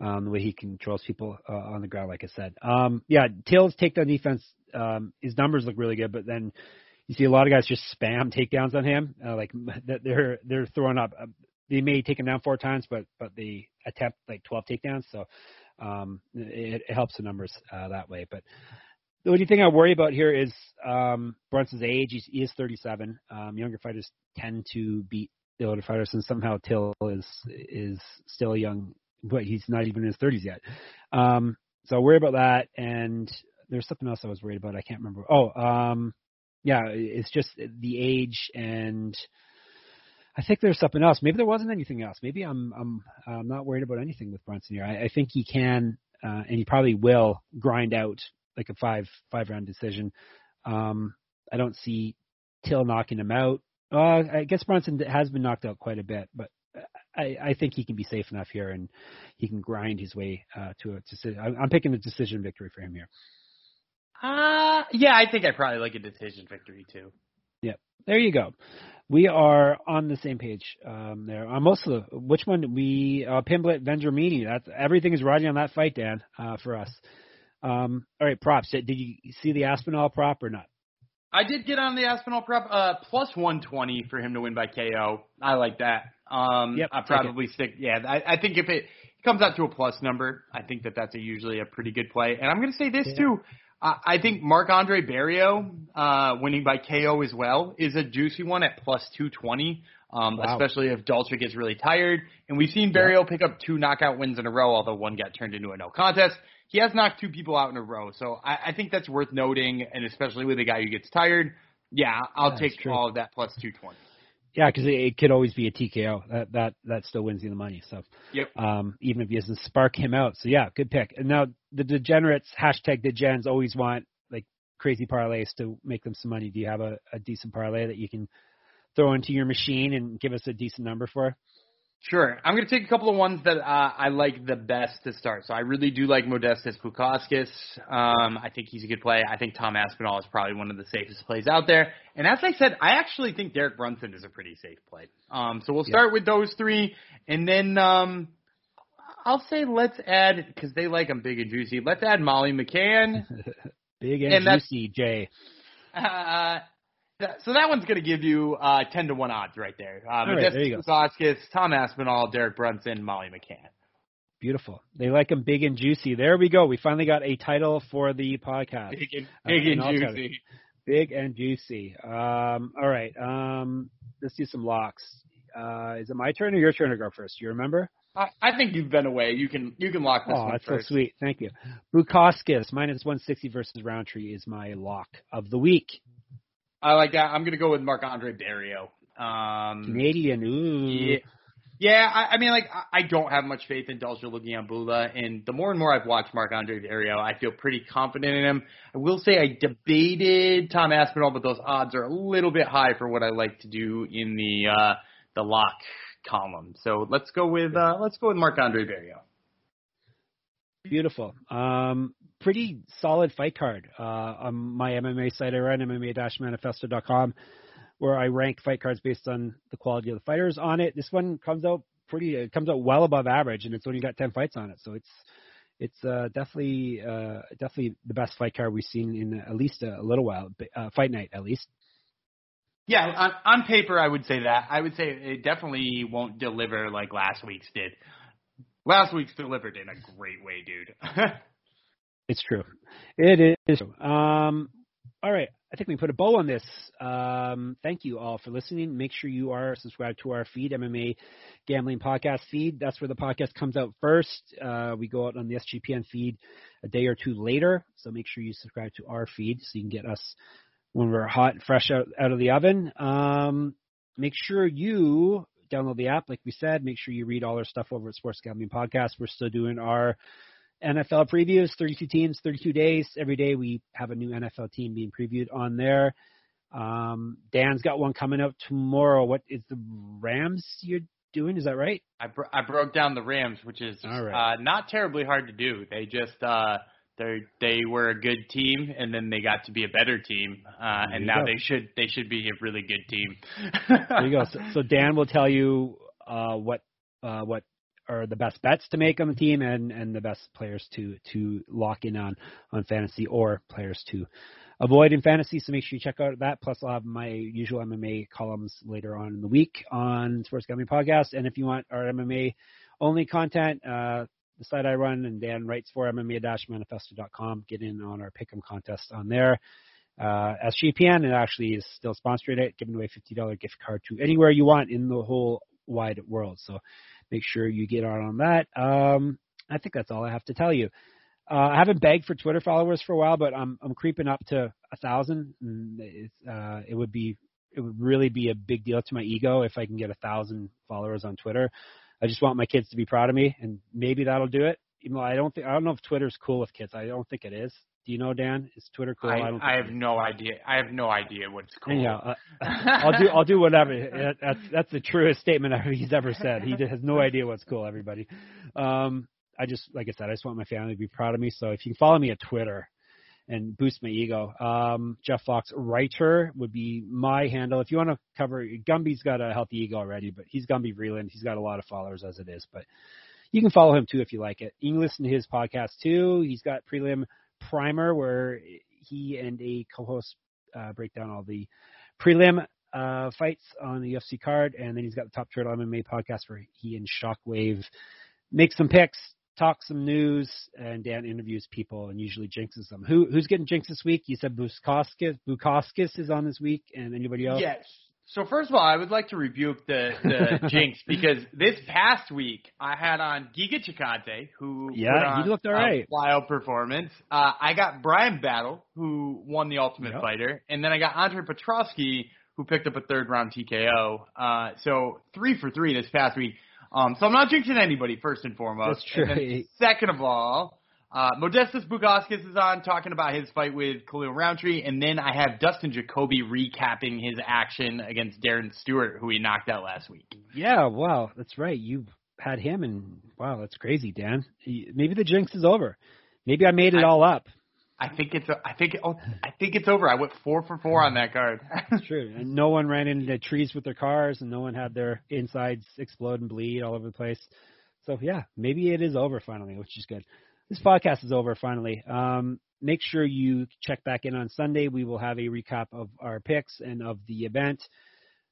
Um, the way he controls people uh, on the ground, like I said. Um, yeah, Till's takedown defense. Um, his numbers look really good, but then you see a lot of guys just spam takedowns on him. Uh, like they're they're throwing up. Uh, they may take him down four times, but but they attempt like 12 takedowns. So um, it, it helps the numbers uh, that way. But the only thing I worry about here is um, Brunson's age. He's, he is 37. Um, younger fighters tend to beat the older fighters, and somehow Till is is still young, but he's not even in his 30s yet. Um, so I worry about that. And there's something else I was worried about. I can't remember. Oh, um, yeah, it's just the age and. I think there's something else. Maybe there wasn't anything else. Maybe I'm I'm I'm not worried about anything with Brunson here. I, I think he can, uh, and he probably will grind out like a five five round decision. Um, I don't see Till knocking him out. Uh, I guess Brunson has been knocked out quite a bit, but I, I think he can be safe enough here, and he can grind his way uh, to a decision. I'm I'm picking a decision victory for him here. Uh yeah, I think I probably like a decision victory too. Yep. There you go. We are on the same page um, there. On most of the, which one we uh, Pimblett Vendramini. That's everything is riding on that fight, Dan, uh, for us. Um, all right, props. Did you see the Aspinall prop or not? I did get on the Aspinall prop uh plus 120 for him to win by KO. I like that. Um Yep, I'll take it. probably stick yeah, I, I think if it comes out to a plus number, I think that that's a usually a pretty good play. And I'm going to say this Yeah. too. I, I think Marc Andre Barriault uh, winning by KO as well is a juicy one at plus 220. Um, Wow. especially if Dalcha gets really tired. And we've seen Barriault pick up two knockout wins in a row, although one got turned into a no contest. He has knocked two people out in a row, so I, I think that's worth noting, and especially with a guy who gets tired. Yeah, I'll That's take true. all of that plus 220. Yeah, because it, it could always be a TKO. That that that still wins you the money. So Yep. um, even if he doesn't spark him out. So yeah, good pick. And now the degenerates hashtag degens always want like crazy parlays to make them some money. Do you have a, a decent parlay that you can throw into your machine and give us a decent number for? Sure. I'm going to take a couple of ones that uh, I like the best to start. So I really do like Modestas Bukauskas. Um, I think he's a good play. I think Tom Aspinall is probably one of the safest plays out there. And as I said, I actually think Derek Brunson is a pretty safe play. Um, so we'll Yeah. start with those three, and then um, I'll say let's add because they like them big and juicy. Let's add Molly McCann. (laughs) Big and, And juicy, Jay. (laughs) Uh, that- so that one's going to give you uh, ten to one odds right there. Uh, All right, there you Tom Aspinall, Derek Brunson, Molly McCann. Beautiful. They like them big and juicy. There we go. We finally got a title for the podcast. Big and, Uh, big and and juicy. Big and juicy. Um, all right. Um, let's do some locks. Uh, is it my turn or your turn to go first? Do You remember? I, I think you've been away. You can you can lock this Oh, one that's first. so sweet. Thank you. Bukauskas minus 160 versus Rountree is my lock of the week. I like that. I'm gonna go with Marc Andre Barriault. Um, Canadian. Ooh. yeah, yeah. I, I mean, like I, I don't have much faith in Dalcha Lungiambula, and the more and more I've watched Marc Andre Barriault, I feel pretty confident in him. I will say I debated Tom Aspinall, but those odds are a little bit high for what I like to do in the uh, the lock column. So let's go with uh, let's go with Marc Andre Barriault. Beautiful. Um, pretty solid fight card. Uh, on my MMA site I run, MMA-manifesto.com, where I rank fight cards based on the quality of the fighters on it. This one comes out pretty, it comes out well above average, and it's only got 10 fights on it. So it's, it's uh, definitely, uh, definitely the best fight card we've seen in at least a, little while, uh, fight night at least. Yeah, on, on paper, I would say that. I would say it definitely won't deliver like last week's did. Last week's delivered in a great way, dude. (laughs) It's true. It is. true. Um, all right. I think we put a bow on this. Um, thank you all for listening. Make sure you are subscribed to our feed, MMA Gambling Podcast feed. That's where the podcast comes out first. Uh, we go out on the SGPN feed a day or two later. So make sure you subscribe to our feed so you can get us when we're hot and fresh out, out of the oven. Um, make sure you download the app, like we said. Make sure you read all our stuff over at Sports Gambling Podcast. We're still doing our NFL previews, 32 teams, 32 days. Every day we have a new NFL team being previewed on there. Um, Dan's got one coming up tomorrow. What is the Rams you're doing? Is that right? I bro- I broke down the Rams, which is right. uh, not terribly hard to do. They just uh, they they were a good team, and then they got to be a better team, uh, and now go. they should they should be a really good team. There you go. So, so (laughs) Dan will tell you uh, what uh, what are the best bets to make on the team and and the best players to to lock in on on fantasy or players to avoid in fantasy. So make sure you check out that. Plus, I'll have my usual MMA columns later on in the week on Sports Gambling Podcast. And if you want our MMA only content, uh, the site I run and Dan writes for MMA-manifesto.com. Get in on our Pick'em contest on there. Uh, SGPN, it actually is still sponsoring it, giving away $50 gift card to anywhere you want in the whole wide world. So make sure you get on on that. Um, I think that's all I have to tell you. Uh, I haven't begged for Twitter followers for a while, but I'm I'm creeping up to a thousand. uh, it would be it would really be a big deal to my ego if I can get a thousand followers on Twitter. I just want my kids to be proud of me, and maybe that'll do it. Even though I don't think I don't know if Twitter's cool with kids. I don't think it is. Do you know, Dan? Is Twitter cool? I, don't. I have no idea. I have no idea what's cool. Anyhow, uh, (laughs) I'll do I'll do whatever. That's that's the truest statement (laughs) he's ever said. He has no idea what's cool. Everybody. Um, I just like I said, I just want my family to be proud of me. So if you can follow me at Twitter and boost my ego, um, Jeff Fox writer would be my handle. If you want to cover, Gumby's got a healthy ego already, but he's Gumby Vreeland. He's got a lot of followers as it is, but you can follow him too if you like it. You can listen to his podcast too. He's got prelim primer where he and a co-host uh, break down all the prelim uh, fights on the UFC card, and then he's got the Top Turtle MMA podcast where he and Shockwave make some picks, talk some news, and Dan interviews people and usually jinxes them. Who who's getting jinxed this week? You said Bukauskas. Bukauskas is on this week, and anybody else? Yes. So first of all, I would like to rebuke the, the (laughs) jinx because this past week I had on Giga Chikadze, who Yeah, put on he looked all a right. wild performance. Uh, I got Bryan Battle, who won the Ultimate Yep. Fighter, and then I got Andre Petroski, who picked up a third round TKO. Uh, so three for three this past week. Um, so I'm not jinxing anybody first and foremost. That's true. Second of all, uh, Modestas Bukauskas is on talking about his fight with Khalil Rountree, and then I have Dustin Jacoby recapping his action against Darren Stewart, who he knocked out last week. Yeah, wow, that's right. You had him, and wow, that's crazy, Dan. Maybe the jinx is over. Maybe I made it I- all up. I think it's I think oh, I think it's over. I went four for four on that card. It's true. (laughs) And no one ran into trees with their cars, and no one had their insides explode and bleed all over the place. So yeah, maybe it is over finally, which is good. This podcast is over finally. Um, make sure you check back in on Sunday. We will have a recap of our picks and of the event,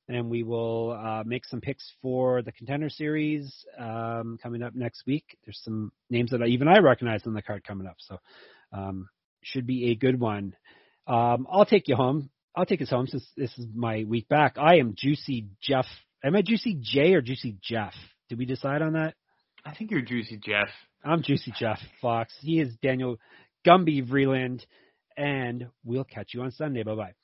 and we will uh, make some picks for the contender series um, coming up next week. There's some names that I, even I recognize on the card coming up, so um, should be a good one. Um, I'll take you home. I'll take us home since this is my week back. I am Juicy Jeff. Am I Juicy J or Juicy Jeff? Did we decide on that? I think you're juicy, Jeff. I'm Juicy Jeff Fox. He is Daniel Gumby Vreeland, and we'll catch you on Sunday. Bye bye.